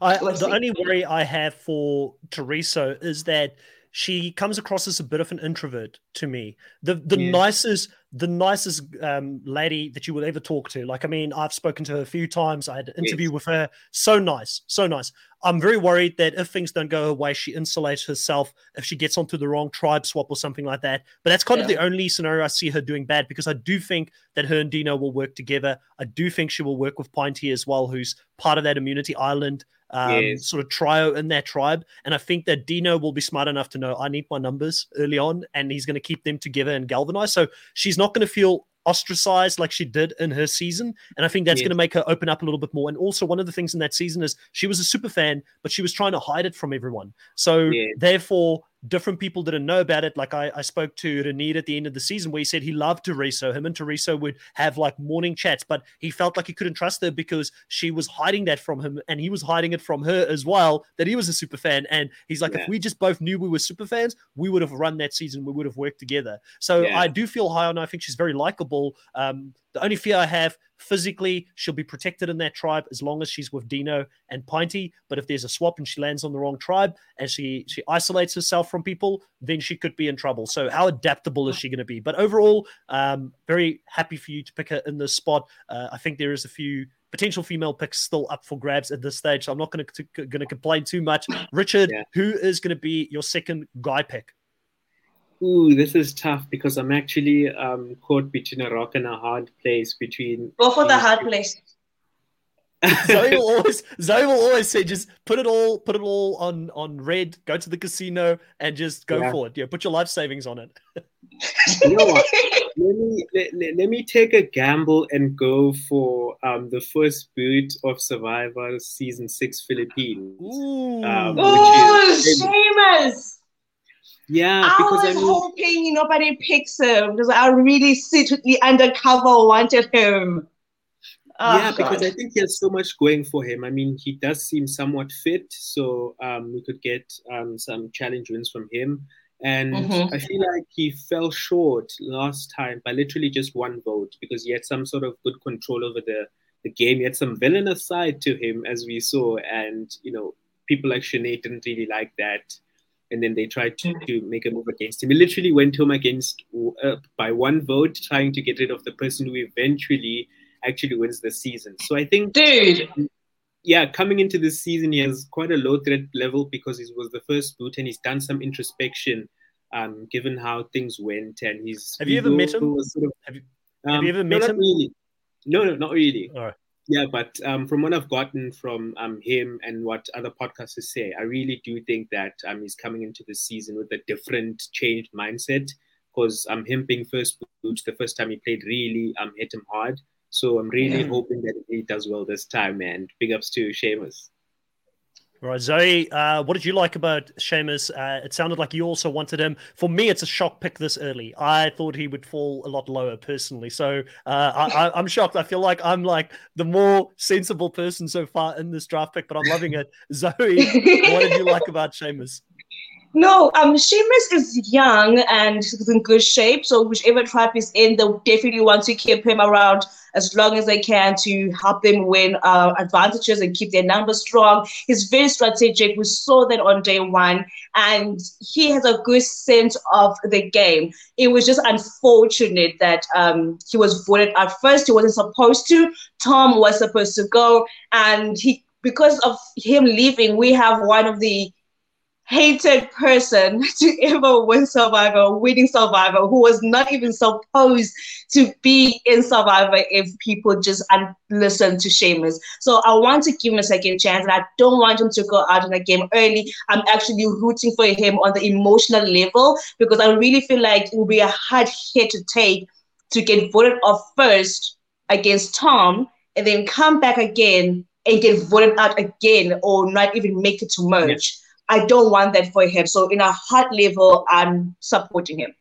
I, the only worry I have for Toriso is that she comes across as a bit of an introvert to me. The the yeah. nicest the nicest um, lady that you will ever talk to. Like, I mean, I've spoken to her a few times. I had an interview yes. with her. So nice, so nice. I'm very worried that if things don't go her way, she insulates herself if she gets onto the wrong tribe swap or something like that. But that's kind yeah. of the only scenario I see her doing bad because I do think that her and Dino will work together. I do think she will work with Pinty as well, who's part of that immunity island um, yes. sort of trio in that tribe. And I think that Dino will be smart enough to know I need my numbers early on, and he's going to keep them together and galvanize. So she's not going to feel ostracized like she did in her season. And I think that's yes. going to make her open up a little bit more. And also, one of the things in that season is she was a super fan, but she was trying to hide it from everyone. So, therefore, different people didn't know about it. Like I, I spoke to Renier at the end of the season where he said he loved Toriso. Him and Toriso would have like morning chats, but he felt like he couldn't trust her because she was hiding that from him and he was hiding it from her as well, that he was a super fan. And he's like, yeah. if we just both knew we were super fans, we would have run that season. We would have worked together. So yeah. I do feel high on. I think she's very likable. Um, the only fear I have physically, she'll be protected in that tribe as long as she's with Dino and Pinty. But if there's a swap and she lands on the wrong tribe and she she isolates herself from people, then she could be in trouble. So how adaptable is she going to be? But overall, um, very happy for you to pick her in this spot. Uh, I think there is a few potential female picks still up for grabs at this stage. So I'm not going to going to complain too much. Richard, yeah. who is going to be your second guy pick? Ooh, this is tough because I'm actually um, caught between a rock and a hard place. Between go for the hard place. Zoe will [laughs] always Zoe will always say just put it all put it all on on red, go to the casino and just go yeah. for it. Yeah, put your life savings on it. you know what? Let me let, let, let, me take a gamble and go for um, the first boot of Survivor season six Philippines. Ooh, um, Ooh Seamus! Yeah, I was I mean, hoping nobody picks him because I really secretly undercover wanted him. Oh, yeah, because I think he has so much going for him. I mean, he does seem somewhat fit, so um, we could get um, some challenge wins from him. And mm-hmm. I feel like he fell short last time by literally just one vote because he had some sort of good control over the, the game. He had some villainous side to him, as we saw. And, you know, people like Sinead didn't really like that. And then they tried to, mm-hmm. to make a move against him. He literally went home against uh, by one vote, trying to get rid of the person who eventually actually wins the season. So I think, dude, yeah, coming into this season, he has quite a low threat level because he was the first boot and he's done some introspection, um, given how things went. And he's have you ever met him? Sort of, have, you, um, have you ever met no, him? Really. No, no, not really. All right. Yeah, but um, from what I've gotten from um, him and what other podcasters say, I really do think that um, he's coming into the season with a different, changed mindset. Because um, him being first boot, the first time he played, really um, hit him hard. So I'm really mm. hoping that he does well this time. And big ups to Seamus. Right, Zoe, uh, what did you like about Seamus? Uh, it sounded like you also wanted him. For me, it's a shock pick this early. I thought he would fall a lot lower personally. So uh, I, am shocked. I feel like I'm like the more sensible person so far in this draft pick, but I'm loving it. [laughs] Zoe, what did you like about Seamus? No, um, Seamus is young and he's in good shape. So whichever tribe is in, they definitely want to keep him around as long as they can to help them win uh, advantages and keep their numbers strong. He's very strategic. We saw that on day one, and he has a good sense of the game. It was just unfortunate that um, he was voted out first. He wasn't supposed to. Tom was supposed to go, and he because of him leaving, we have one of the hated person [laughs] to ever win Survivor, winning Survivor, who was not even supposed to be in Survivor if people just listen to Seamus. So I want to give him a second chance, and I don't want him to go out in the game early. I'm actually rooting for him on the emotional level because I really feel like it will be a hard hit to take to get voted off first against Tom and then come back again and get voted out again or not even make it to merge. I don't want that for him. So in a heart level, I'm supporting him.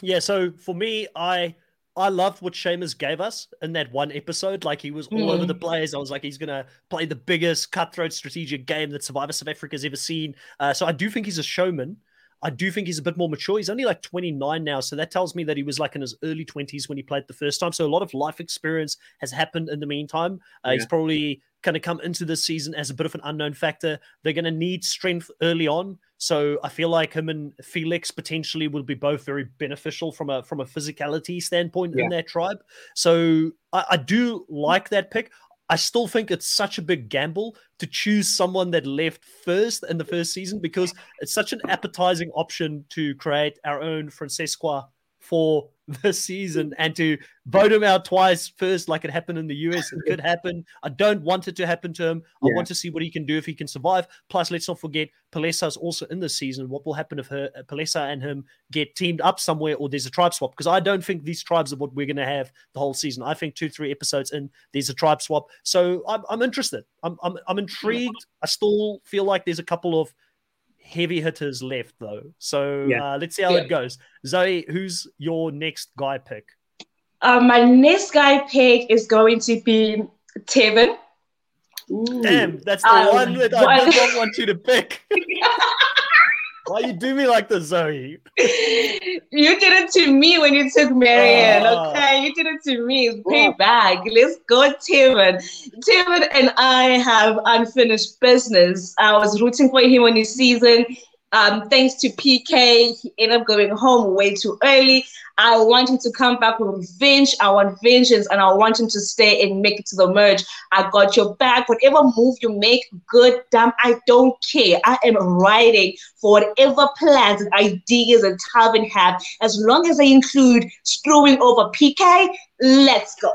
Yeah. So for me, I I loved what Seamus gave us in that one episode. Like he was all mm. over the place. I was like, he's gonna play the biggest cutthroat strategic game that Survivor South Africa's ever seen. Uh, so I do think he's a showman. I do think he's a bit more mature. He's only like 29 now, so that tells me that he was like in his early 20s when he played the first time. So a lot of life experience has happened in the meantime. Uh, yeah. He's probably going to come into this season as a bit of an unknown factor. They're going to need strength early on, so I feel like him and Felix potentially will be both very beneficial from a from a physicality standpoint yeah. in their tribe. So I, I do like that pick. I still think it's such a big gamble to choose someone that left first in the first season because it's such an appetizing option to create our own Francescois for the season and to vote him out twice first, like it happened in the US. It could happen. I don't want it to happen to him. I want to see what he can do if he can survive. Plus, let's not forget Palesa is also in the season. What will happen if her Palesa and him get teamed up somewhere or there's a tribe swap? Because I don't think these tribes are what we're going to have the whole season. I think two, three episodes in, there's a tribe swap. So I'm, I'm interested. I'm, I'm, I'm intrigued. I still feel like there's a couple of heavy hitters left though. So yeah. uh, let's see how yeah. it goes. Zoe, who's your next guy pick? Uh, my next guy pick is going to be Tevin. Damn, that's the um, one that I don't want you to pick. [laughs] [laughs] Why you do me like this, Zoe? You did it to me when you took Marianne, oh. okay? You did it to me. Pay oh. back. Let's go, Timon. Timon and I have unfinished business. I was rooting for him on his season. Um, thanks to PK, he ended up going home way too early. I want him to come back with revenge. I want vengeance, and I want him to stay and make it to the merge. I got your back. Whatever move you make, good, damn, I don't care. I am riding for whatever plans and ideas that Tevin have. As long as they include screwing over PK, let's go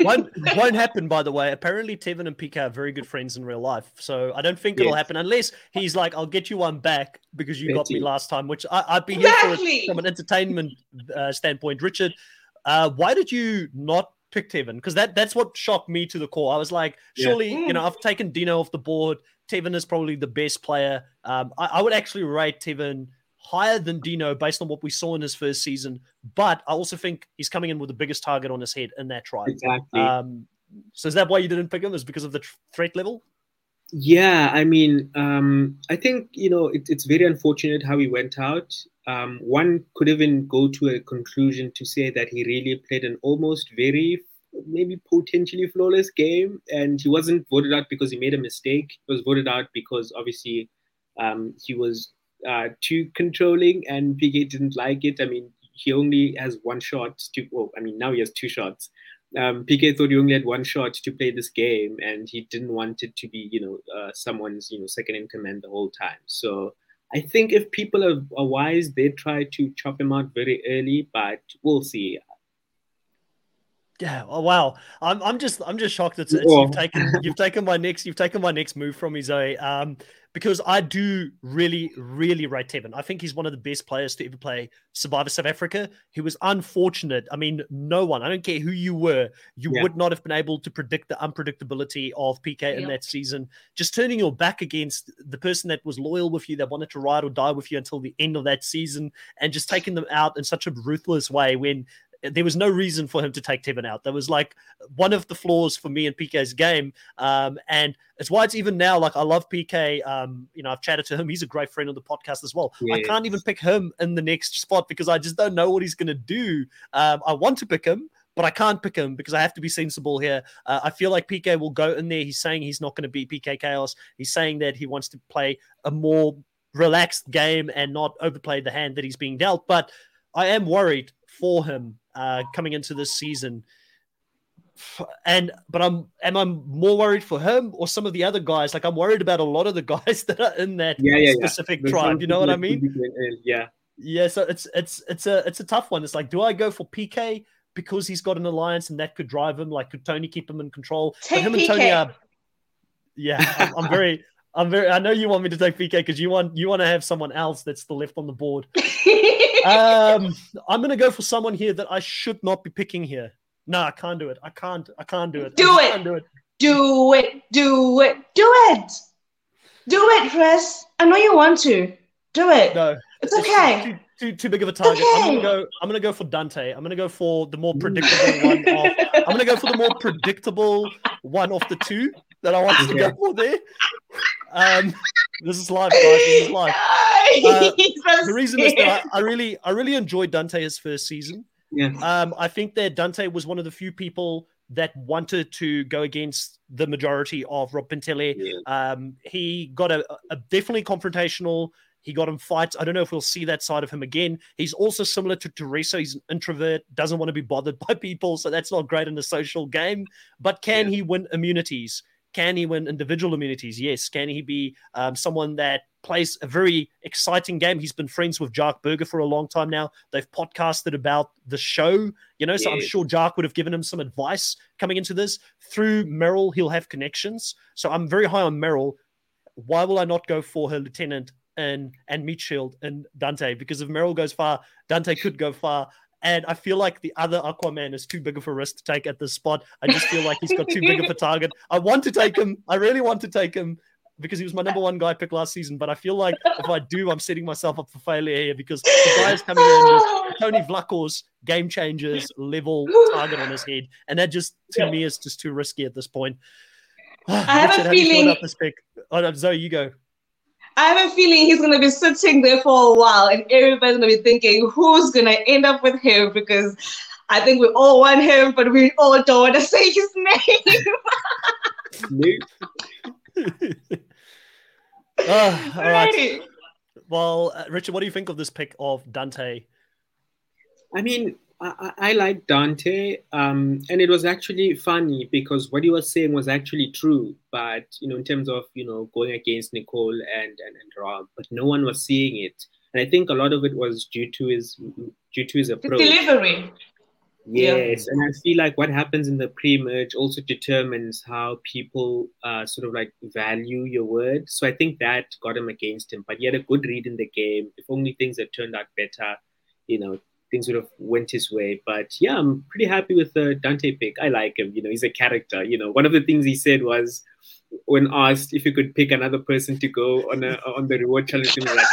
won't, won't happen, by the way. Apparently, Tevin and Pika are very good friends in real life. So I don't think yes. it'll happen unless he's like, I'll get you one back because you got me last time, which I, would be here exactly. for from an entertainment uh, standpoint. Richard, uh, why did you not pick Tevin? Because that, that's what shocked me to the core. I was like, surely, yeah. you know, I've taken Dino off the board. Tevin is probably the best player. Um, I, I would actually rate Tevin – higher than Dino based on what we saw in his first season. But I also think he's coming in with the biggest target on his head in that tribe. Exactly. Um, So is that why you didn't pick him? Is because of the tr- threat level? Yeah, I mean, um, I think you know it, it's very unfortunate how he went out. Um, one could even go to a conclusion to say that he really played an almost very, maybe potentially flawless game, and he wasn't voted out because he made a mistake. He was voted out because obviously um, he was uh, too controlling, and PK didn't like it. I mean, he only has one shot to. Well, I mean, now he has two shots um, PK thought he only had one shot to play this game, and he didn't want it to be, you know, uh, someone's, you know, second in command the whole time. So I think if people are, are wise, they try to chop him out very early, but we'll see. Yeah. Oh wow. I'm I'm just I'm just shocked that you've taken you've taken my next you've taken my next move from me, Zoe. Um, because I do really, really rate Tevin. I think he's one of the best players to ever play Survivor South Africa. He was unfortunate. I mean, no one, I don't care who you were, you yeah. would not have been able to predict the unpredictability of PK yeah. in that season. Just turning your back against the person that was loyal with you, that wanted to ride or die with you until the end of that season, and just taking them out in such a ruthless way when there was no reason for him to take Tevin out. That was like one of the flaws for me in PK's game. Um, and it's why it's even now like I love PK. Um, you know, I've chatted to him. He's a great friend of the podcast as well. Yes. I can't even pick him in the next spot because I just don't know what he's going to do. Um, I want to pick him, but I can't pick him because I have to be sensible here. Uh, I feel like PK will go in there. He's saying he's not going to beat PK Chaos. He's saying that he wants to play a more relaxed game and not overplay the hand that he's being dealt. But I am worried for him uh, coming into this season. And but I'm am I more worried for him or some of the other guys? Like I'm worried about a lot of the guys [laughs] that are in that yeah, yeah, specific yeah. tribe. You know what I mean? Yeah. Yeah. So it's it's it's a it's a tough one. It's like, do I go for PK because he's got an alliance and that could drive him? Like, could Tony keep him in control? Take but him PK. and Tony are. Yeah, I'm, I'm very. I'm very. I know you want me to take PK because you want you want to have someone else that's the left on the board. [laughs] um, [laughs] I'm going to go for someone here that I should not be picking here. No, I can't do it. I can't. I can't do it. Do it. do it. Do it. Do it. Do it. Do it, Chris. I know you want to. Do it. No, it's okay. Too, too, too big of a target. Okay. I'm gonna go. I'm gonna go for Dante. I'm gonna go for the more predictable one. [laughs] Of, I'm gonna go for the more predictable one of the two that I want to go for there. Um, this is live, guys. This is [laughs] live. Uh, [laughs] the reason is that I, I, really, I really enjoyed Dante's first season. Yeah. Um, I think that Dante was one of the few people that wanted to go against the majority of Rob Pentele. Yeah. Um, he got a, a, definitely confrontational. He got him fights. I don't know if we'll see that side of him again. He's also similar to Toriso. He's an introvert, doesn't want to be bothered [laughs] by people, so that's not great in the social game. But can yeah. he win immunities? Can he win individual immunities? Yes. Can he be um, someone that plays a very exciting game? He's been friends with Jack Burger for a long time now. They've podcasted about the show, you know, so I'm sure Jack would have given him some advice coming into this. Through Meryl, he'll have connections. So I'm very high on Meryl. Why will I not go for her lieutenant and and Meat Shield and Dante? Because if Meryl goes far, Dante could go far. And I feel like the other Aquaman is too big of a risk to take at this spot. I just feel like he's got too big of a target. I want to take him. I really want to take him because he was my number one guy pick last season. But I feel like if I do, I'm setting myself up for failure here because the guy is coming in with Tony Vlachos game changers level target on his head. And that just, to yeah. me, is just too risky at this point. [sighs] I have Richard, a feeling. Up this pick? Oh, Zoe, you go. I have a feeling he's going to be sitting there for a while and everybody's going to be thinking, who's going to end up with him? Because I think we all want him, but we all don't want to [laughs] say his name. oh, [laughs] [laughs] all right. Well, uh, Richard, what do you think of this pick of Dante? I mean, I, I like Dante, um, and it was actually funny because what he was saying was actually true. But you know, in terms of you know going against Nicole and and, and Rob, but no one was seeing it, and I think a lot of it was due to his due to his approach. The delivery. Yes, yeah. and I feel like what happens in the pre-merge also determines how people uh, sort of like value your word. So I think that got him against him, but he had a good read in the game. If only things had turned out better, you know, things would have went his way. But yeah, I'm pretty happy with the Dante pick. I like him. You know, he's a character. You know, one of the things he said was when asked if you could pick another person to go on a [laughs] on the reward challenge, he was like,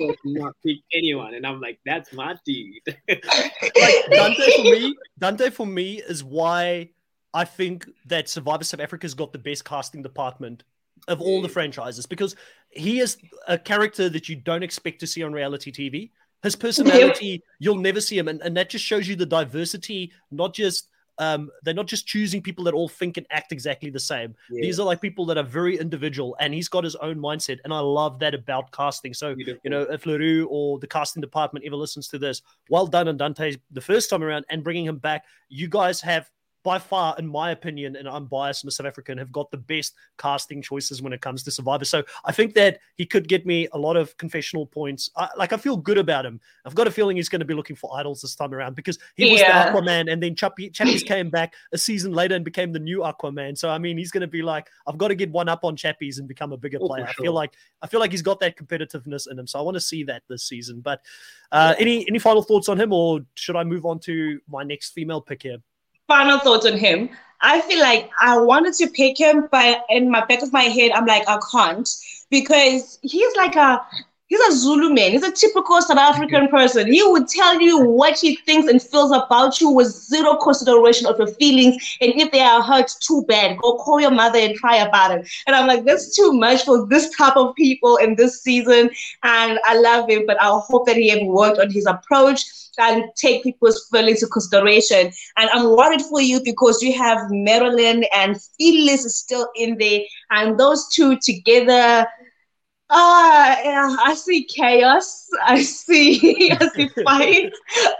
"I'm not pick anyone," and I'm like, "That's my dude." [laughs] like Dante for me, Dante for me is why I think that Survivor South Africa's got the best casting department of all the mm. franchises because he is a character that you don't expect to see on reality TV. His personality, you'll never see him. And, and that just shows you the diversity, not just um, they're not just choosing people that all think and act exactly the same. Yeah. These are like people that are very individual, and he's got his own mindset. And I love that about casting. So, Beautiful. you know, if Leroux or the casting department ever listens to this, well done on Dante the first time around and bringing him back. You guys have by far, in my opinion, and I'm biased, I'm a South African, have got the best casting choices when it comes to Survivor. So I think that he could get me a lot of confessional points. I, like I feel good about him. I've got a feeling he's going to be looking for idols this time around because he was the Aquaman, and then Chappie, Chappie's came back a season later and became the new Aquaman. So I mean, he's going to be like, I've got to get one up on Chappies and become a bigger oh, player. Sure. I feel like I feel like he's got that competitiveness in him. So I want to see that this season. But uh, yeah. any any final thoughts on him, or should I move on to my next female pick here? Final thoughts on him. I feel like I wanted to pick him, but in my back of my head, I'm like, I can't because he's like a he's a Zulu man. He's a typical South African person. He would tell you what he thinks and feels about you with zero consideration of your feelings. And if they are hurt, too bad. Go call your mother and cry about it. And I'm like, that's too much for this type of people in this season. And I love him, but I hope that he has worked on his approach and take people's feelings into consideration. And I'm worried for you because you have Marilyn and Phyllis is still in there, and those two together. Ah, uh, yeah, I see chaos. I see, [laughs] I see [laughs] fight.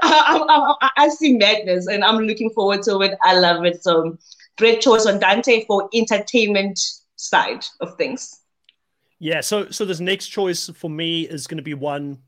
I, I, I, see madness, and I'm looking forward to it. I love it. So, great choice on Dante for entertainment side of things. Yeah. So, so this next choice for me is going to be one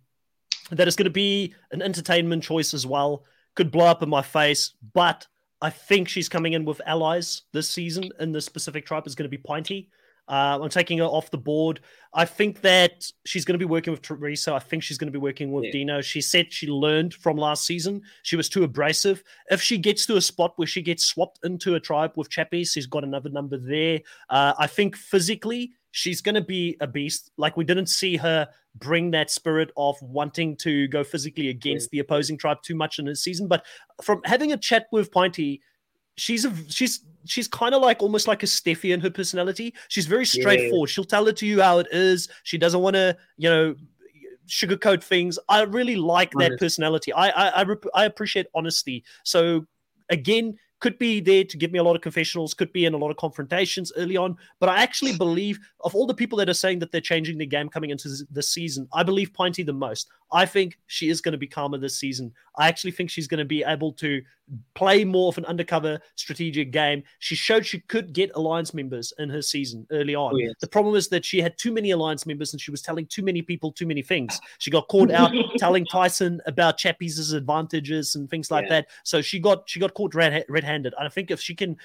that is going to be an entertainment choice as well. Could blow up in my face, but I think she's coming in with allies this season in the specific tribe is going to be Pinty. Uh, I'm taking her off the board. I think that she's going to be working with Toriso. I think she's going to be working with yeah. Dino. She said she learned from last season. She was too abrasive. If she gets to a spot where she gets swapped into a tribe with Chappies, she's got another number there. Uh, I think physically she's going to be a beast. Like we didn't see her bring that spirit of wanting to go physically against the opposing tribe too much in this season. But from having a chat with Pinty, she's a she's she's kind of like almost like a Steffi in her personality. She's very straightforward. Yeah. She'll tell it to you how it is. She doesn't want to, you know, sugarcoat things. I really like that personality. I I I, I appreciate honesty. So again, could be there to give me a lot of confessionals, could be in a lot of confrontations early on. But I actually believe, of all the people that are saying that they're changing the game coming into this season, I believe Pinty the most. I think she is going to be calmer this season. I actually think she's going to be able to play more of an undercover strategic game. She showed she could get alliance members in her season early on. Oh, yes. The problem is that she had too many alliance members and she was telling too many people too many things. She got caught out [laughs] telling Tyson about Chappies' advantages and things like yeah. that. So she got she got caught red red-handed. I think if she can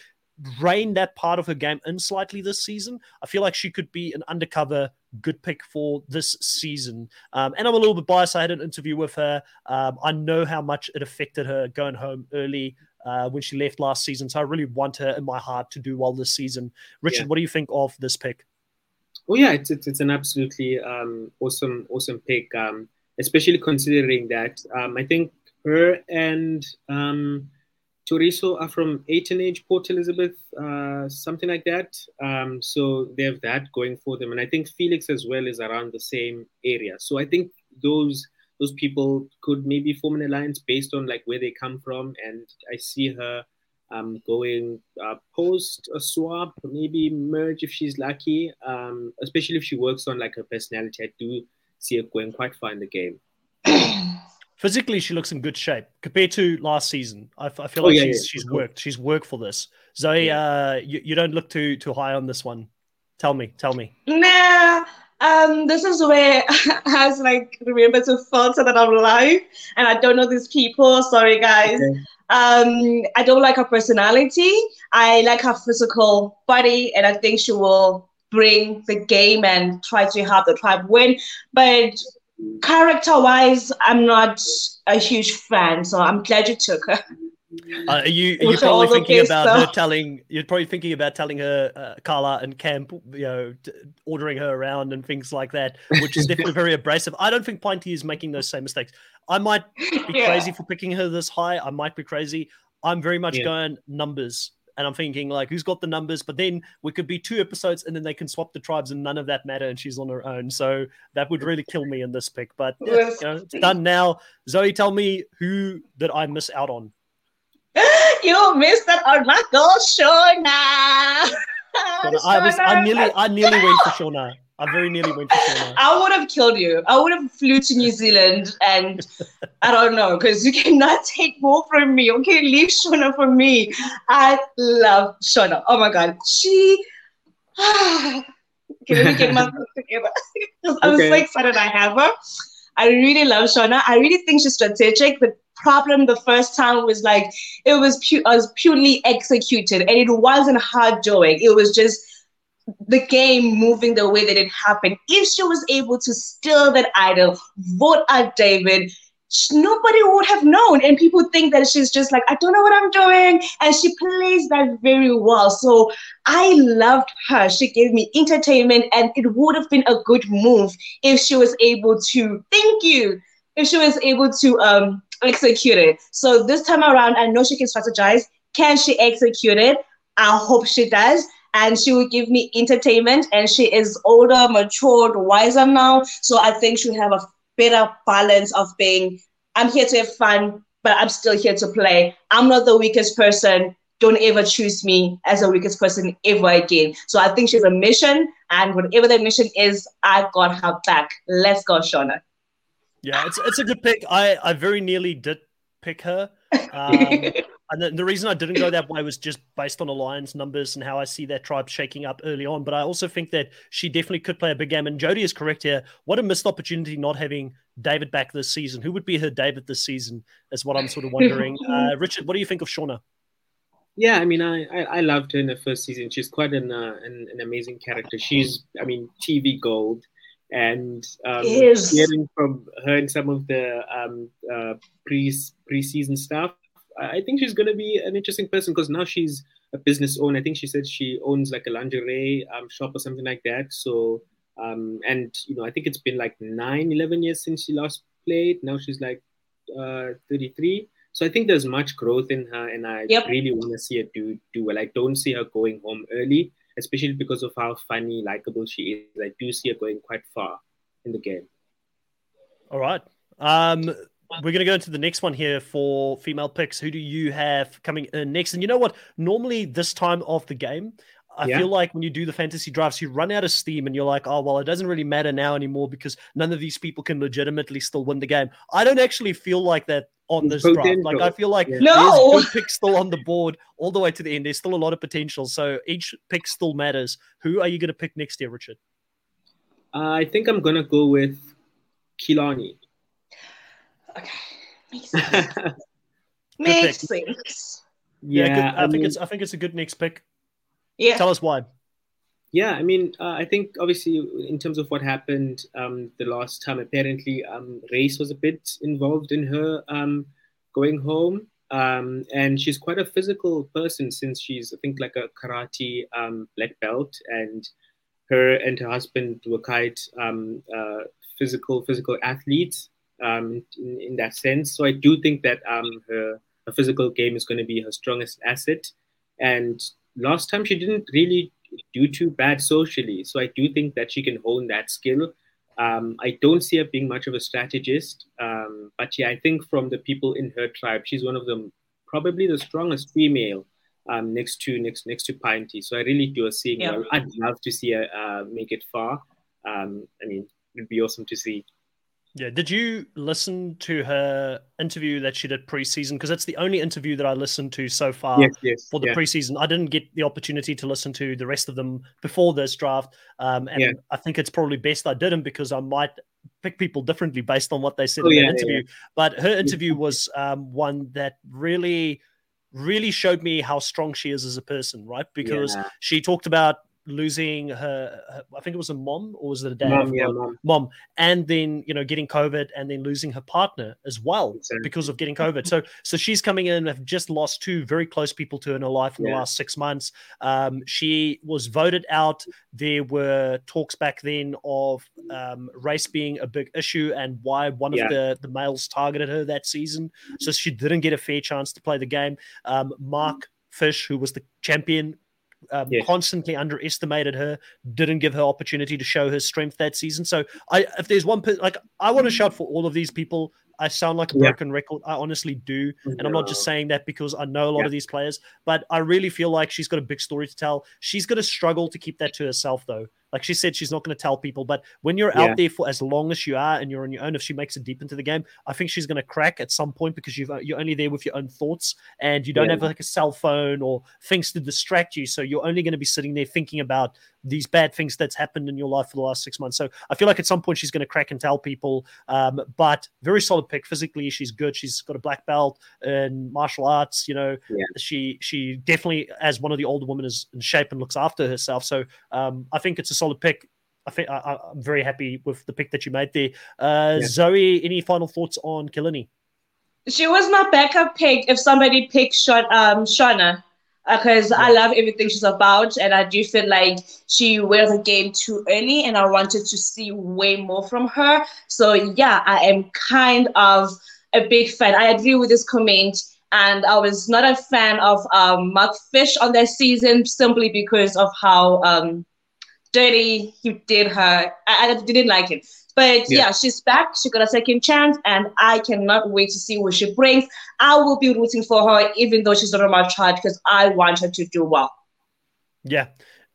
rein that part of her game in slightly this season, I feel like she could be an undercover good pick for this season. Um, and I'm a little bit biased. I had an interview with her. Um, I know how much it affected her going home early uh, when she left last season. So I really want her in my heart to do well this season. Richard, yeah. what do you think of this pick? Oh yeah, it's it's, it's an absolutely um, awesome awesome pick, um, especially considering that um, I think her and um, Toriso are from Age, Port Elizabeth, uh, something like that. Um, so they have that going for them, and I think Felix as well is around the same area. So I think those those people could maybe form an alliance based on like where they come from, and I see her um, going uh, post a swap, maybe merge if she's lucky. Um, especially if she works on like her personality, I do see her going quite far in the game. [clears throat] physically she looks in good shape compared to last season. I, I feel oh, like yeah, she's, yeah. she's worked. She's worked for this. Zoe, yeah. uh, you, you don't look too too high on this one. Tell me, tell me. Nah, um, this is where [laughs] I has like remember to filter that I'm live, and I don't know these people. Sorry, guys. Okay. Um, I don't like her personality. I like her physical body, and I think she will bring the game and try to help the tribe win. But character wise, I'm not a huge fan, so I'm glad you took her. Uh, are you are you probably thinking about stuff. her telling? You're probably thinking about telling her uh, Carla and Camp, you know, t- ordering her around and things like that, which is definitely very abrasive. I don't think Pinty is making those same mistakes. I might be [laughs] yeah. crazy for picking her this high. I might be crazy. I'm very much yeah. going numbers and I'm thinking like, who's got the numbers? But then we could be two episodes, and then they can swap the tribes, and none of that matter, and she's on her own. So that would really kill me in this pick. But you know, it's done now. Zoe, tell me who did I miss out on? [gasps] you missed that on my girl Shauna. I was I nearly I nearly went for Shauna. I very nearly went to Shauna. I would have killed you. I would have flew to New Zealand and I don't know, because you [laughs] cannot take more from me. Okay, leave Shona for me. I love Shona. Oh my god. She [sighs] [laughs] [laughs] okay, let me get myself together. I'm okay. so excited I have her. I really love Shona. I really think she's strategic. The problem the first time was like it was, pu- was purely executed and it wasn't hard doing. It was just the game moving the way that it happened. If she was able to steal that idol, vote out David, nobody would have known. And people think that she's just like, I don't know what I'm doing. And she plays that very well. So I loved her. She gave me entertainment, and it would have been a good move if she was able to, thank you, if she was able to um, execute it. So this time around, I know she can strategize. Can she execute it? I hope she does and she will give me entertainment. And she is older, matured, wiser now. So I think she'll have a better balance of being, I'm here to have fun, but I'm still here to play. I'm not the weakest person. Don't ever choose me as the weakest person ever again. So I think she's a mission, and whatever the mission is, I got her back. Let's go, Shauna. Yeah, it's it's a good pick. I I very nearly did pick her. [laughs] Um, and the, the, reason I didn't go that way was just based on alliance numbers and how I see that tribe shaking up early on. But I also think that she definitely could play a big game. And Jody is correct here. What a missed opportunity not having David back this season. Who would be her David this season? Is what I'm sort of wondering. [laughs] Uh, Richard, what do you think of Shauna? Yeah, I mean, I, I, I loved her in the first season. She's quite an, uh, an, an amazing character. She's, I mean, TV gold and um, hearing from her in some of the um, uh, pre preseason stuff, I think she's going to be an interesting person because now she's a business owner. I think she said she owns like a lingerie um, shop or something like that. So, um, and you know, I think it's been like nine, 11 years since she last played. Now she's like uh, 33. So I think there's much growth in her, and I yep. really want to see her do do well. I don't see her going home early, especially because of how funny, likable she is. I do see her going quite far in the game. All right. Um, we're going to go into the next one here for female picks. Who do you have coming in next? And you know what? Normally, this time of the game, I yeah. feel like when you do the fantasy drafts, you run out of steam and you're like, oh, well, it doesn't really matter now anymore because none of these people can legitimately still win the game. I don't actually feel like that on this draft. Like, I feel like yeah. no. there's good picks still on the board all the way to the end. There's still a lot of potential. So each pick still matters. Who are you going to pick next year, Richard? Uh, I think I'm going to go with Kehlani. Okay. Makes [laughs] sense. Makes sense. Yeah, yeah I, I mean, think it's I think it's a good next pick. Yeah. Tell us why. Yeah, I mean, uh, I think obviously in terms of what happened um, the last time, apparently um, race was a bit involved in her um, going home, um, and she's quite a physical person since she's I think like a karate um, black belt, and her and her husband were quite um, uh, physical physical athletes um, in, in, that sense. So I do think that um, her, her physical game is going to be her strongest asset. And last time she didn't really do too bad socially. So I do think that she can hone that skill. Um, I don't see her being much of a strategist, um, but yeah, I think from the people in her tribe, she's one of them, probably the strongest female um, next to next next to Pinty. So I really do see. Yeah. Well. I'd love to see her uh, make it far. Um, I mean, it'd be awesome to see. Yeah. Did you listen to her interview that she did preseason? Because it's the only interview that I listened to so far yes, yes, for the yeah. preseason. I didn't get the opportunity to listen to the rest of them before this draft. Um, and yeah. I think it's probably best I didn't because I might pick people differently based on what they said oh, in yeah, the interview. But her interview was um, one that really, really showed me how strong she is as a person, right? Because she talked about losing her, her, I think it was a mom or was it a dad? Mom, yeah, mom. mom. And then, you know, getting COVID and then losing her partner as well exactly. because of getting COVID. so so she's coming in have just lost two very close people to her in her life in yeah. the last six months. Um, she was voted out. There were talks back then of um, race being a big issue and why one yeah. of the, the males targeted her that season. So she didn't get a fair chance to play the game. Um, Mark Fish, who was the champion, um, yeah. constantly underestimated her, didn't give her opportunity to show her strength that season. So I, if there's one, like I want to shout for all of these people. I sound like a yeah. broken record. I honestly do. And I'm not just saying that because I know a lot yeah. of these players, but I really feel like she's got a big story to tell. She's going to struggle to keep that to herself, though. Like she said, she's not going to tell people, but when you're yeah. out there for as long as you are and you're on your own, if she makes it deep into the game, I think she's going to crack at some point because you are only there with your own thoughts and you don't yeah. have like a cell phone or things to distract you. So you're only going to be sitting there thinking about these bad things that's happened in your life for the last six months. So I feel like at some point she's going to crack and tell people. Um, but very solid pick physically. She's good. She's got a black belt in martial arts. You know, yeah. she she definitely as one of the older women is in shape and looks after herself. So um, I think it's a solid pick. I think I, am very happy with the pick that you made there. Uh, yeah. Zoe, any final thoughts on Killiney? She was my backup pick if somebody picked Shot, um, Shauna because. I love everything she's about, and I do feel like she wears the game too early, and I wanted to see way more from her. So yeah, I am kind of a big fan. I agree with this comment, and I was not a fan of um, Mark Fish on that season simply because of how um, dirty he did her. I, I didn't like it. But yeah. yeah. she's back. She got a second chance, and I cannot wait to see what she brings. I will be rooting for her, even though she's not on my chart, because I want her to do well. Yeah.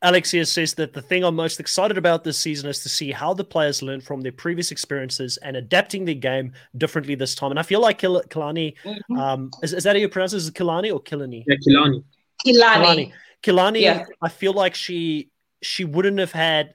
Alexia says that the thing I'm most excited about this season is to see how the players learn from their previous experiences and adapting their game differently this time. And I feel like Kil- Kilani, mm-hmm. um, is, is, that how you pronounce it? Is it Kilani or Kilani? Yeah, Kilani. Kilani. Kilani, yeah. I feel like she she wouldn't have had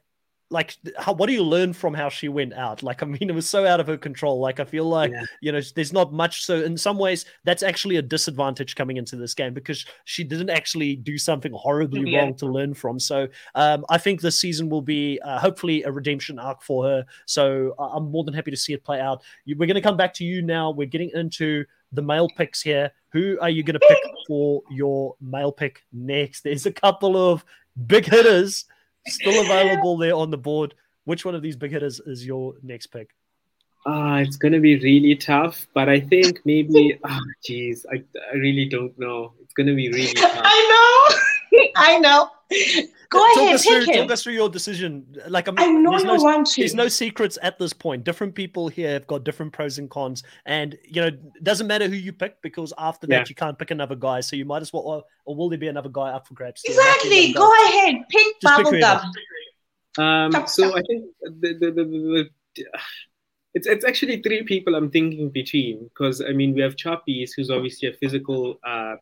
like how, what do you learn from how she went out? Like i mean it was so out of her control. Like i feel like yeah. you know there's not much so in some ways that's actually a disadvantage coming into this game because she didn't actually do something horribly yeah. wrong to learn from. So um, i think this season will be uh, hopefully a redemption arc for her. So i'm more than happy to see it play out. We're going to come back to you now. We're getting into the male picks here. Who are you going to pick for your male pick next? There's a couple of big hitters still [laughs] available there on the board. Which one of these big hitters is your next pick? Ah, uh, it's going to be really tough, but I think maybe. [laughs] Oh, jeez, I, I really don't know. It's going to be really [laughs] tough. I know, I know. Go talk ahead, us through, Talk us through your decision. Like I'm, I know there's no, want to. There's no secrets at this point. Different people here have got different pros and cons, and you know, it doesn't matter who you pick because after that you can't pick another guy. So you might as well, or, or will there be another guy up for grabs? Exactly. Go ahead, pick bubblegum. Um, so I think the, the, the, the it's it's actually three people I'm thinking between because I mean we have Chappies who's obviously a physical uh,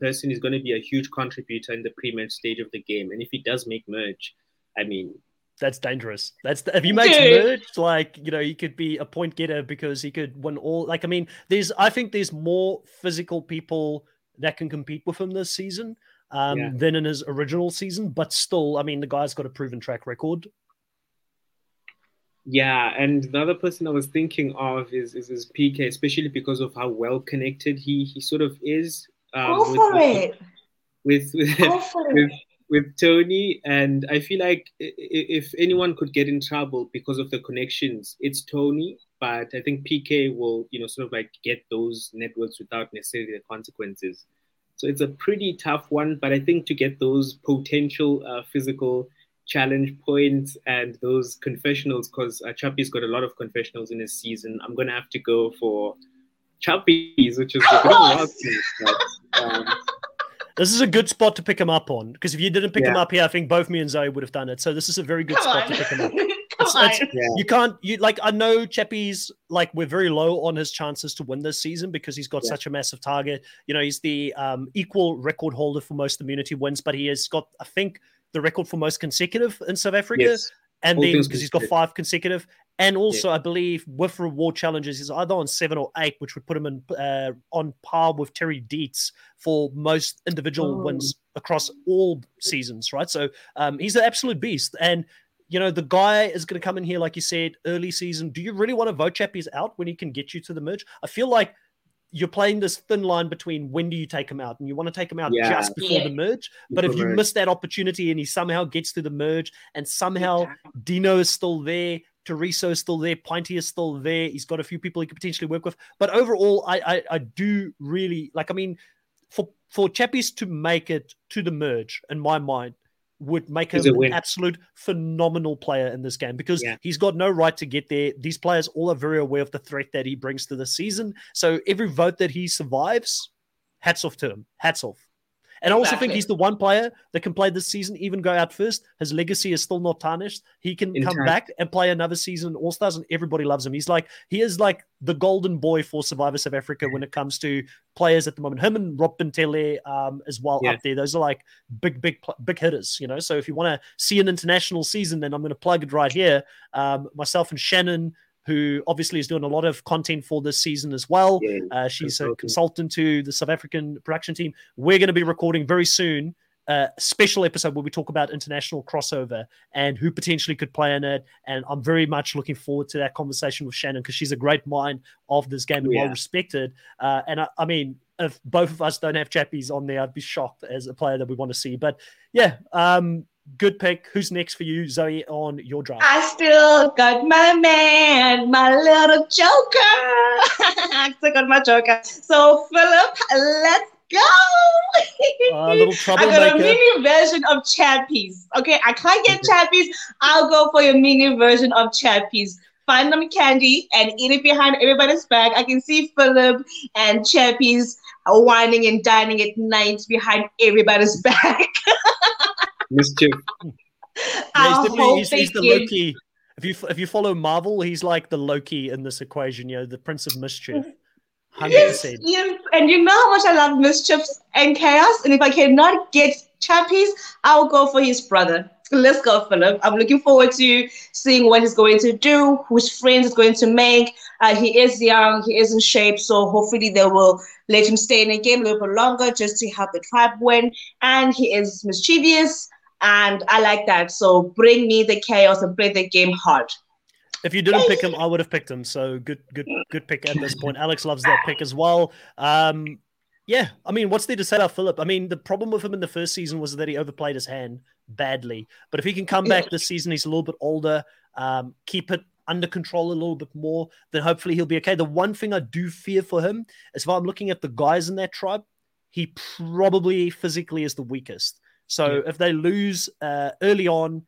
person is going to be a huge contributor in the pre-merge stage of the game, and if he does make merge, I mean that's dangerous. That's the, if he makes Dude. merge, like you know, he could be a point getter because he could win all. Like I mean, there's I think there's more physical people that can compete with him this season um, yeah. than in his original season. But still, I mean, the guy's got a proven track record. Yeah, and the other person I was thinking of is is, is PK, especially because of how well connected he he sort of is. Um, Go for with, it. With with, [laughs] with, with Tony, and I feel like if anyone could get in trouble because of the connections, it's Tony. But I think PK will, you know, sort of like get those networks without necessarily the consequences. So it's a pretty tough one. But I think to get those potential uh, physical challenge points and those confessionals because uh, Chappie's got a lot of confessionals in his season. I'm going to have to go for Chappies, which is a bit wild but, um, this is a good spot to pick him up on because if you didn't pick yeah. him up here, I think both me and Zoe would have done it. So this is a very good Come spot on. to pick him up. [laughs] It's, it's, yeah. You can't you like I know Chappie's like we're very low on his chances to win this season because he's got yeah. such a massive target. You know, he's the um, equal record holder for most immunity wins, but he has got I think the record for most consecutive in South Africa. Yes. And All then because he's got five consecutive, and also yeah. I believe with reward challenges, he's either on seven or eight, which would put him in uh, on par with Terry Deitz for most individual oh. wins across all seasons. Right, so um, he's an absolute beast, and you know, the guy is going to come in here, like you said, early season. Do you really want to vote Chappies out when he can get you to the merge? I feel like you're playing this thin line between when do you take him out and you want to take him out yeah. just before yeah. the merge but if you merge. miss that opportunity and he somehow gets to the merge and somehow yeah. dino is still there Teresa is still there. Pinty is still there. He's got a few people he could potentially work with. But overall, I, I, I do really like. I mean, for for Chappies to make it to the merge, in my mind, would make him an absolute phenomenal player in this game because yeah. he's got no right to get there. These players all are very aware of the threat that he brings to the season. So every vote that he survives, hats off to him. Hats off. And I also think he's the one player that can play this season, even go out first. His legacy is still not tarnished. He can In come time. back and play another season All Stars, and everybody loves him. He's like he is like the golden boy for Survivor South Africa when it comes to players at the moment. Him and Rob Bentele um, as well yeah. up there. Those are like big, big, big hitters. You know, so if you want to see an international season, then I'm going to plug it right here. Um, myself and Shannon who obviously is doing a lot of content for this season as well. Yeah, uh, she's a consultant to the South African production team. We're going to be recording very soon a special episode where we talk about international crossover and who potentially could play in it. And I'm very much looking forward to that conversation with Shannon because she's a great mind of this game and yeah. well respected. Uh, and I, I, mean, if both of us don't have Chappies on there, I'd be shocked as a player that we want to see. But yeah, um, good pick. Who's next for you, Zoe, on your draft? I still got my man, my little joker. [laughs] I still got my joker. So, Philip, let's go. [laughs] uh, little trouble. I got a mini version of Chappies. Okay, I can't get Chappies. I'll go for your mini version of Chappies. Find them candy and eat it behind everybody's back. I can see Philip and Chappies whining and dining at night behind everybody's [laughs] back. Mischief. Yeah, he's, he's, he's the Loki. If you if you follow Marvel, he's like the Loki in this equation. You know, the Prince of Mischief. 100%. Yes, yes, and you know how much I love mischiefs and chaos. And if I cannot get Chappies, I will go for his brother. Let's go, Philip. I'm looking forward to seeing what he's going to do, which friends he's going to make. Uh, he is young, he is in shape, so hopefully they will let him stay in the game a little bit longer just to help the tribe win. And he is mischievous and I like that. So bring me the chaos and play the game hard. If you didn't pick him, I would have picked him. So good, good, good pick at this point. Alex loves that pick as well. Um, yeah, I mean, what's there to say about Philip? I mean, the problem with him in the first season was that he overplayed his hand badly. But if he can come back this season, he's a little bit older, um, keep it under control a little bit more, then hopefully he'll be okay. The one thing I do fear for him is if I'm looking at the guys in that tribe, he probably physically is the weakest. So yeah. if they lose uh, early on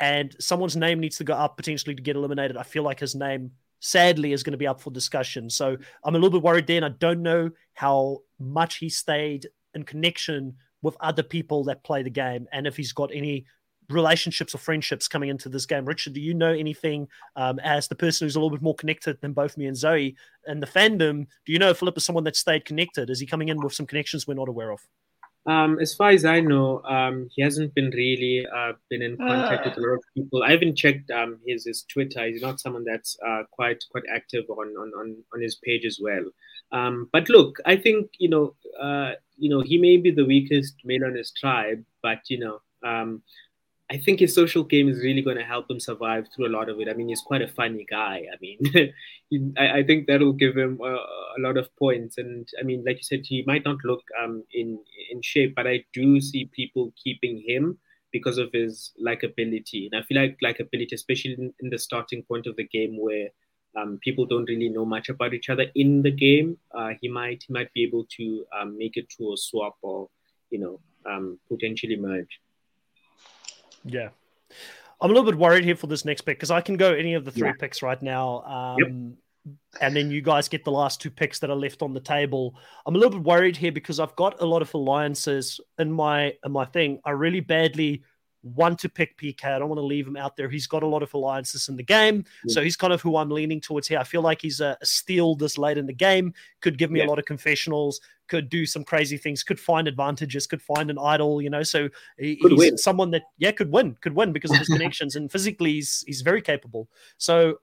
and someone's name needs to go up potentially to get eliminated, I feel like his name sadly is going to be up for discussion. So I'm a little bit worried there, and I don't know how much he stayed in connection with other people that play the game and if he's got any relationships or friendships coming into this game. Richard, do you know anything um, as the person who's a little bit more connected than both me and Zoe and the fandom? Do you know if Philip is someone that stayed connected? Is he coming in with some connections we're not aware of? Um, as far as I know, um, he hasn't been really uh, been in contact uh. with a lot of people. I haven't checked um, his his Twitter. He's not someone that's uh, quite quite active on, on on on his page as well. Um, but look, I think you know uh, you know he may be the weakest male on his tribe, but you know um, I think his social game is really going to help him survive through a lot of it. I mean, he's quite a funny guy. I mean, [laughs] he, I, I, think that'll give him a, a, lot of points. And I mean, like you said, he might not look um, in in shape, but I do see people keeping him because of his likability. And I feel like likability, especially in, in the starting point of the game where um, people don't really know much about each other in the game, uh, he might he might be able to um, make it to a swap or you know um, potentially merge. Yeah. I'm a little bit worried here for this next pick because I can go any of the three yeah. picks right now. Um, yep. And then you guys get the last two picks that are left on the table. I'm a little bit worried here because I've got a lot of alliances in my in my thing. I really badly want to pick PK. I don't want to leave him out there. He's got a lot of alliances in the game. Yeah. So he's kind of who I'm leaning towards here. I feel like he's a, a steal this late in the game, could give me yeah. a lot of confessionals, could do some crazy things, could find advantages, could find an idol, you know. So he, he's win. someone that, yeah, could win, could win because of his [laughs] connections. And physically, he's, he's very capable. So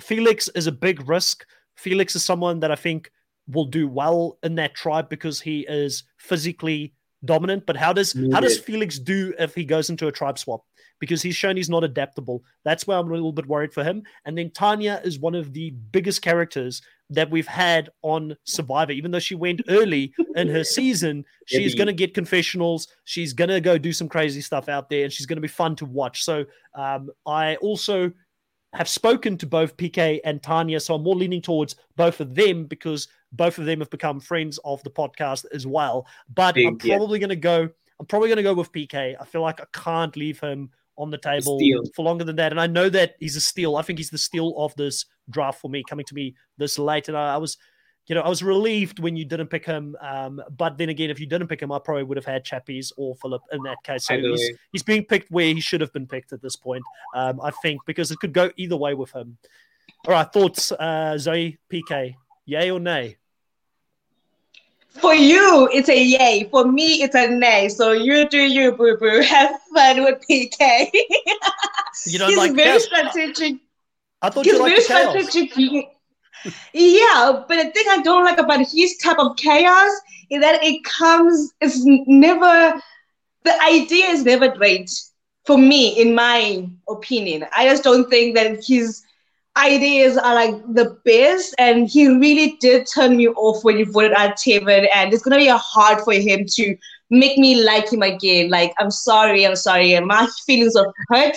Felix is a big risk. Felix is someone that I think will do well in that tribe because he is physically dominant. But how does how does Felix do if he goes into a tribe swap? Because he's shown he's not adaptable. That's why I'm a little bit worried for him. And then Tanya is one of the biggest characters that we've had on Survivor. Even though she went early in her [laughs] season, she's going to get confessionals. She's going to go do some crazy stuff out there, and she's going to be fun to watch. So um, I also have spoken to both PK and Tanya, so I'm more leaning towards both of them because both of them have become friends of the podcast as well. But Big, I'm probably yeah. going to go. I'm probably going to go with PK. I feel like I can't leave him on the table for longer than that. And I know that he's a steal. I think he's the steal of this draft for me, coming to me this late. And I, I was, you know, I was relieved when you didn't pick him. Um, but then again, if you didn't pick him, I probably would have had Chappies or Philip in that case. So he's, he's, being picked where he should have been picked at this point, um, I think, because it could go either way with him. All right, thoughts, uh, Zoe, PK, yay or nay? For you, it's a yay. For me, it's a nay. So you do you, boo boo. [laughs] Have fun with PK. you don't He's like very strategic. I thought He's you liked very strategic. Yeah, but the thing I don't like about his type of chaos is that it comes. It's never. The idea is never great for me, in my opinion. I just don't think that his ideas are like the best. And he really did turn me off when he voted out Tevin. And it's gonna be hard for him to make me like him again. Like, I'm sorry, I'm sorry. And my feelings are hurt.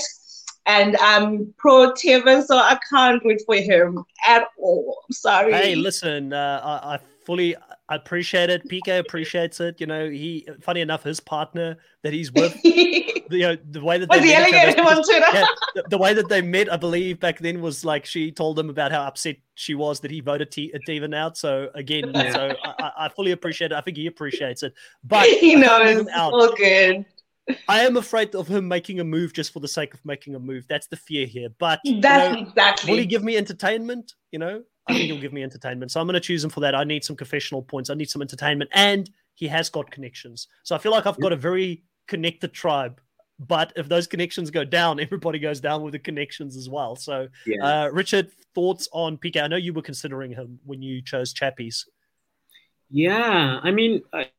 And I'm pro Tevin, so I can't root for him at all. I'm sorry. Hey, listen, uh, I, I fully appreciate it. PK appreciates it. You know, he funny enough, his partner that he's with, [laughs] you know, the way that they yelling at him on Twitter. Yeah, the, the, way that they met, I believe back then was like she told him about how upset she was that he voted T- Steven out. So again, yeah. so I, I, fully appreciate it. I think he appreciates it, [laughs] but he knows all good. I am afraid of him making a move just for the sake of making a move. That's the fear here. But that's you know, exactly. Will he give me entertainment? You know, I think he'll give me entertainment. So I'm going to choose him for that. I need some confessional points. I need some entertainment, and he has got connections. So I feel like I've got a very connected tribe. But if those connections go down, [laughs] everybody goes down with the connections as well. So, yeah. uh, Richard, thoughts on PK? I know you were considering him when you chose Chappies. Yeah, I mean, I,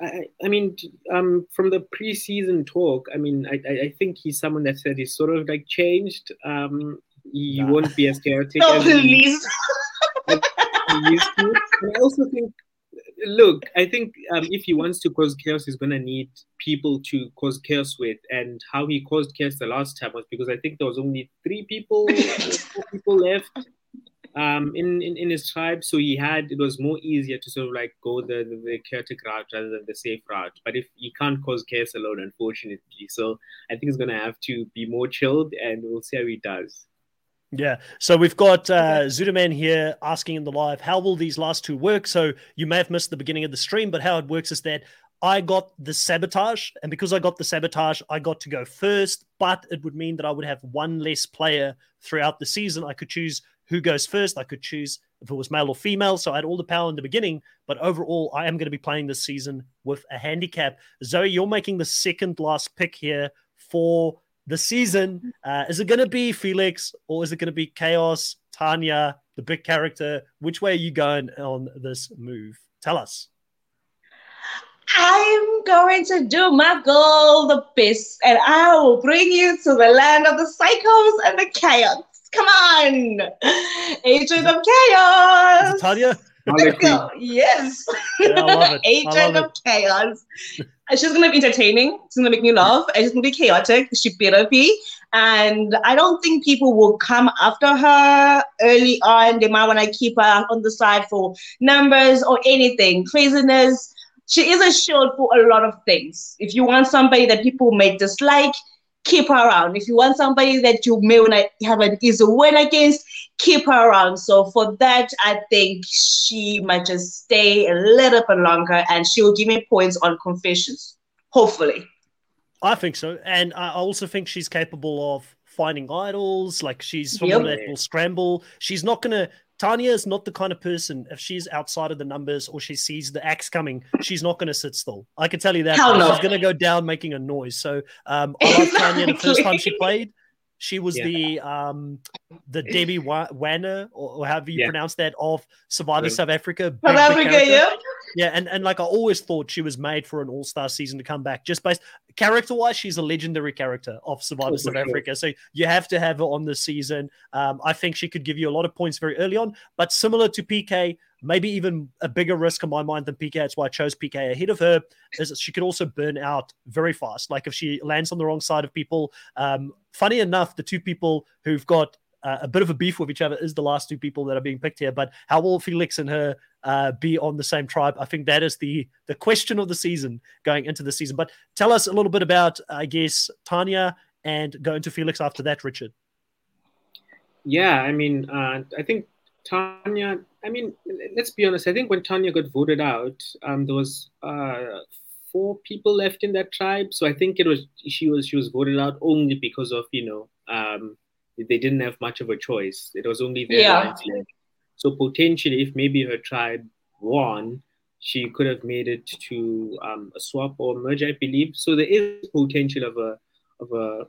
I, I mean, um, from the preseason talk, I mean, I, I think he's someone that said he's sort of like changed. Um, you nah. won't be as chaotic. No, please. used to. I also think, look, I think um, if he wants to cause chaos, he's going to need people to cause chaos with. And how he caused chaos the last time was because I think there was only three people, four people left um, in, in, in his tribe. So he had, it was more easier to sort of like go the, the, the chaotic route rather than the safe route. But if he can't cause chaos alone, unfortunately. So I think he's going to have to be more chilled and we'll see how he does. Yeah. So we've got uh, Zudaman here asking in the live, how will these last two work? So you may have missed the beginning of the stream, but how it works is that I got the sabotage, and because I got the sabotage, I got to go first. But it would mean that I would have one less player throughout the season. I could choose who goes first. I could choose if it was male or female. So I had all the power in the beginning. But overall, I am going to be playing this season with a handicap. Zoe, you're making the second last pick here for the season. Uh, is it going to be Felix or is it going to be Chaos, Tanya, the big character? Which way are you going on this move? Tell us. I'm going to do my goal the best, and I will bring you to the land of the cycles and the chaos. Come on, agent of chaos. Tanya. Let's. Yes. Yeah, [laughs] agent of chaos. she's gonna be entertaining. She's gonna make me laugh. And she's gonna be chaotic. She better be. And I don't think people will come after her early on. They might want to keep her on the side for numbers or anything. Craziness. She is a shield for a lot of things. If you want somebody that people may dislike, keep her around. If you want somebody that you may want to have an easy win against, keep her around. So for that, I think she might just stay a little bit longer and she will give me points on confessions. Hopefully. I think so. And I also think she's capable of finding idols. Like she's someone yep. that will scramble. She's not gonna Tanya is not the kind of person, if she's outside of the numbers or she sees the axe coming, she's not going to sit still. I can tell you that. Hell no. She's going to go down making a noise. So um, I love [laughs] Tanya the first time she played. She was yeah. the um, the Debbie Wanner, or, however you yeah. pronounce that, of Survivor South Africa. South Africa, yeah. Yeah, and, and like I always thought she was made for an all star season to come back. Just based character wise, she's a legendary character of Survivor oh, South sure. Africa. So you have to have her on the season. Um, I think she could give you a lot of points very early on, but similar to PK, maybe even a bigger risk in my mind than PK. That's why I chose PK ahead of her. Is she could also burn out very fast. Like if she lands on the wrong side of people. Um, funny enough, the two people who've got uh, a bit of a beef with each other is the last two people that are being picked here. But how will Felix and her uh, be on the same tribe? I think that is the the question of the season going into the season. But tell us a little bit about, I guess, Tanya and go into Felix after that, Richard. Yeah, I mean, uh, I think Tanya. I mean, let's be honest. I think when Tanya got voted out, um, there was uh, four people left in that tribe. So I think it was she was she was voted out only because of you know um, they didn't have much of a choice. It was only their yeah. left. So potentially, if maybe her tribe won, she could have made it to um, a swap or merge, I believe. So there is potential of a of a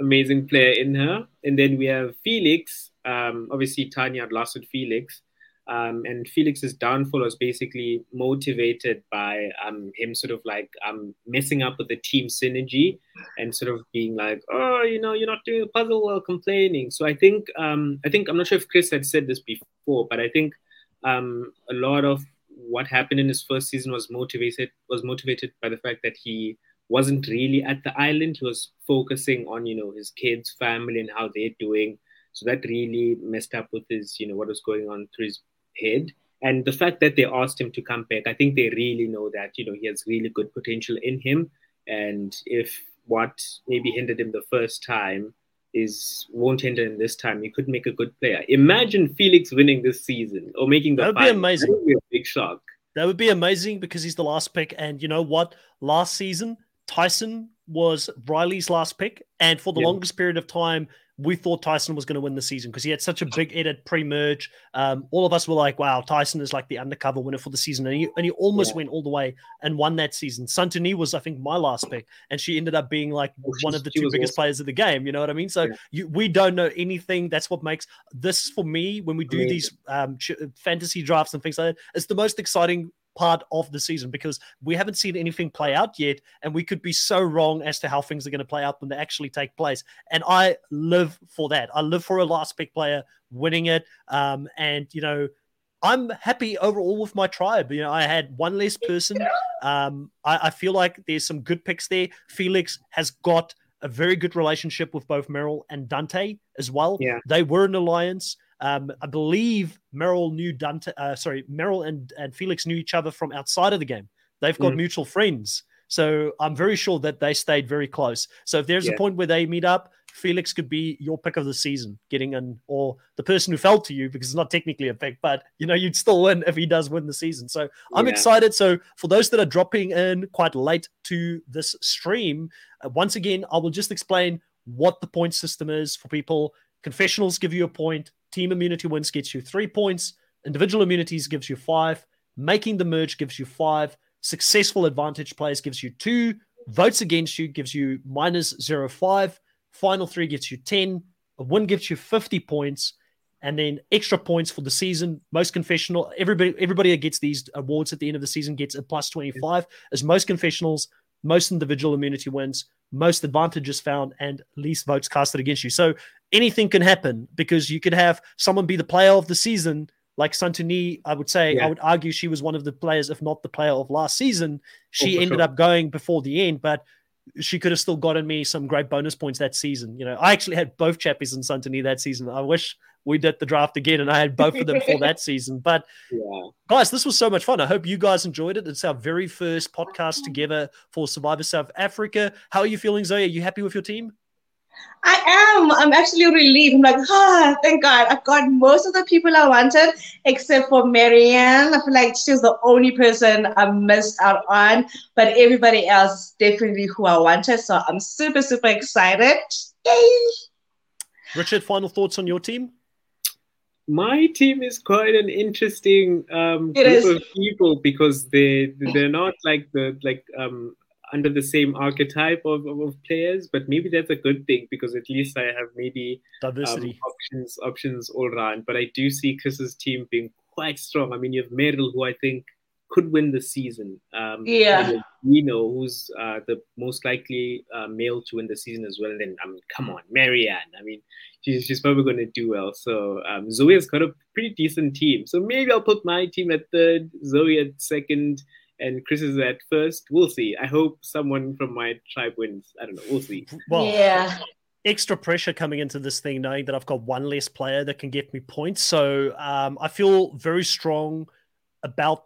amazing player in her. And then we have Felix. Um, obviously, Tanya had lost with Felix. Um, and Felix's downfall was basically motivated by um, him sort of like um, messing up with the team synergy and sort of being like, oh, you know, you're not doing a puzzle while complaining. So I think, um, I think I'm not sure if Chris had said this before, but I think um, a lot of what happened in his first season was motivated was motivated by the fact that he wasn't really at the island. He was focusing on, you know, his kids, family, and how they're doing. So that really messed up with his, you know, what was going on through his head. And the fact that they asked him to come back, I think they really know that, you know, he has really good potential in him. And if what maybe hindered him the first time is won't hinder him this time, he could make a good player. Imagine Felix winning this season or making the That would be amazing. That would be a big shock. That would be amazing because he's the last pick. And you know what? Last season, Tyson was Riley's last pick, and for the yeah. longest period of time, we thought Tyson was going to win the season because he had such a big edit pre-merge. Um, all of us were like, "Wow, Tyson is like the undercover winner for the season," and he and he almost yeah. went all the way and won that season. Santini was, I think, my last pick, and she ended up being like oh, one of the two biggest awesome. players of the game. You know what I mean? So yeah. you, we don't know anything. That's what makes this for me when we do these um, fantasy drafts and things like that. It's the most exciting part of the season because we haven't seen anything play out yet, and we could be so wrong as to how things are going to play out when they actually take place. And I live for that. I live for a last pick player winning it. Um, and you know, I'm happy overall with my tribe. You know, I had one less person. Um, I, I feel like there's some good picks there. Felix has got a very good relationship with both Meryl and Dante as well. Yeah. They were an alliance. Um, I believe Meryl knew Dante. Uh, sorry, Meryl and, and Felix knew each other from outside of the game. They've got mm. mutual friends, so I'm very sure that they stayed very close. So if there's yeah. a point where they meet up, Felix could be your pick of the season, getting an or the person who fell to you because it's not technically a pick, but you know you'd still win if he does win the season. So I'm yeah. excited. So for those that are dropping in quite late to this stream, uh, once again I will just explain what the point system is for people. Confessionals give you a point. Team immunity wins gets you three points. Individual immunities gives you five. Making the merge gives you five. Successful advantage plays gives you two. Votes against you gives you minus zero five. Final three gets you 10. A win gives you 50 points. And then extra points for the season. Most confessional, everybody everybody that gets these awards at the end of the season gets a plus 25. As most confessionals, most individual immunity wins, most advantages found, and least votes casted against you. So anything can happen because you could have someone be the player of the season, like Santini. I would say, yeah. I would argue she was one of the players, if not the player of last season. She oh, ended sure. up going before the end, but she could have still gotten me some great bonus points that season. You know, I actually had both Chappies and Santini that season. I wish we did the draft again and I had both of them for that [laughs] season. But yeah. guys, this was so much fun. I hope you guys enjoyed it. It's our very first podcast together for Survivor South Africa. How are you feeling, Zoe? Are you happy with your team? I am. I'm actually relieved. I'm like, ah, thank God. I got most of the people I wanted, except for Marianne. I feel like she's the only person I missed out on, but everybody else definitely who I wanted. So I'm super, super excited. Yay! Richard, final thoughts on your team? My team is quite an interesting um, group is. of people because they they're not like the like um, under the same archetype of, of, of, players, but maybe that's a good thing because at least I have maybe um, options options all around. But I do see Chris's team being quite strong. I mean, you have Meryl, who I think could win the season. Um, yeah. Nino, who's uh, the most likely uh, male to win the season as well. And then, I mean, come on, Marianne. I mean, she's, she's probably going to do well. So um, Zoe has got a pretty decent team. So maybe I'll put my team at third, Zoe at second, and Chris is at first. We'll see. I hope someone from my tribe wins. I don't know. We'll see. Well, yeah. extra pressure coming into this thing, knowing that I've got one less player that can get me points. So um, I feel very strong about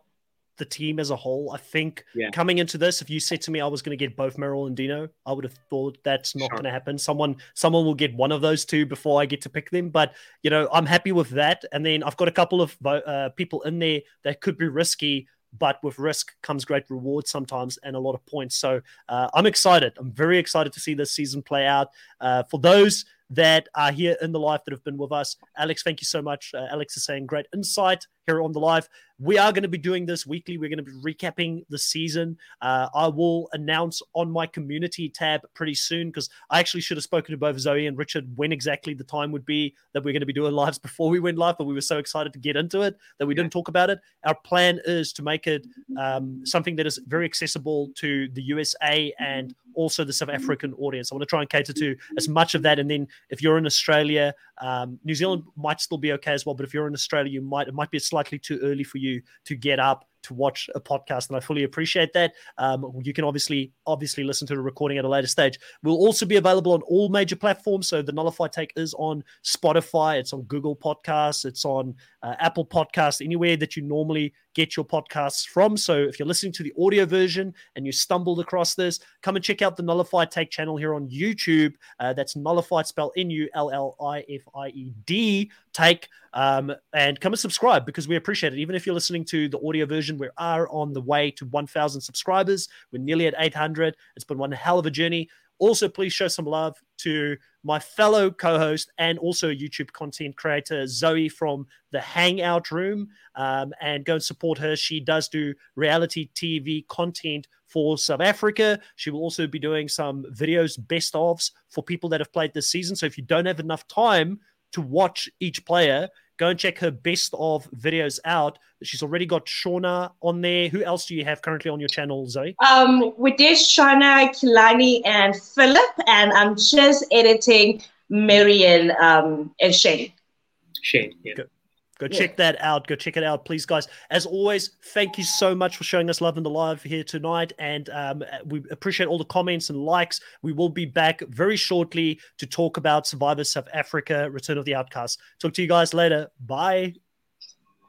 the team as a whole. I think yeah. coming into this, if you said to me I was going to get both Meryl and Dino, I would have thought that's not sure. going to happen. Someone, someone will get one of those two before I get to pick them. But you know, I'm happy with that. And then I've got a couple of uh, people in there that could be risky. But with risk comes great reward sometimes and a lot of points. So uh, I'm excited. I'm very excited to see this season play out. Uh, for those that are here in the live that have been with us. Alex, thank you so much. Uh, Alex is saying great insight here on the live. We are going to be doing this weekly. We're going to be recapping the season. Uh, I will announce on my community tab pretty soon because I actually should have spoken to both Zoe and Richard when exactly the time would be that we're going to be doing [laughs] lives before we went live, but we were so excited to get into it that we didn't talk about it. Our plan is to make it um, something that is very accessible to the USA and also the South African audience. I want to try and cater to as much of that. And then if you're in Australia, um, New Zealand might still be okay as well. But if you're in Australia, you might it might be slightly too early for you to get up to watch a podcast, and I fully appreciate that. Um, you can obviously obviously listen to the recording at a later stage. We'll also be available on all major platforms. So the Nullified Take is on Spotify, it's on Google Podcasts, it's on uh, Apple Podcasts, anywhere that you normally get your podcasts from. So if you're listening to the audio version and you stumbled across this, come and check out the Nullified Take channel here on YouTube. Uh, that's Nullified, spell N U L L I F I E D Take, um, and come and subscribe because we appreciate it. Even if you're listening to the audio version, we are on the way to 1,000 subscribers. We're nearly at 800. It's been one hell of a journey. Also, please show some love to my fellow co host and also YouTube content creator, Zoe from the Hangout Room, um, and go and support her. She does do reality TV content for South Africa. She will also be doing some videos, best ofs for people that have played this season. So if you don't have enough time to watch each player, Go and check her best of videos out. She's already got Shauna on there. Who else do you have currently on your channel, Zoe? Um, we did Shauna, Kilani, and Philip, and I'm just editing Marion um, and Shane. Shane, yeah. Good. Go yeah. check that out. Go check it out, please, guys. As always, thank you so much for showing us love in the live here tonight. And um, we appreciate all the comments and likes. We will be back very shortly to talk about Survivor South Africa, Return of the Outcast. Talk to you guys later. Bye.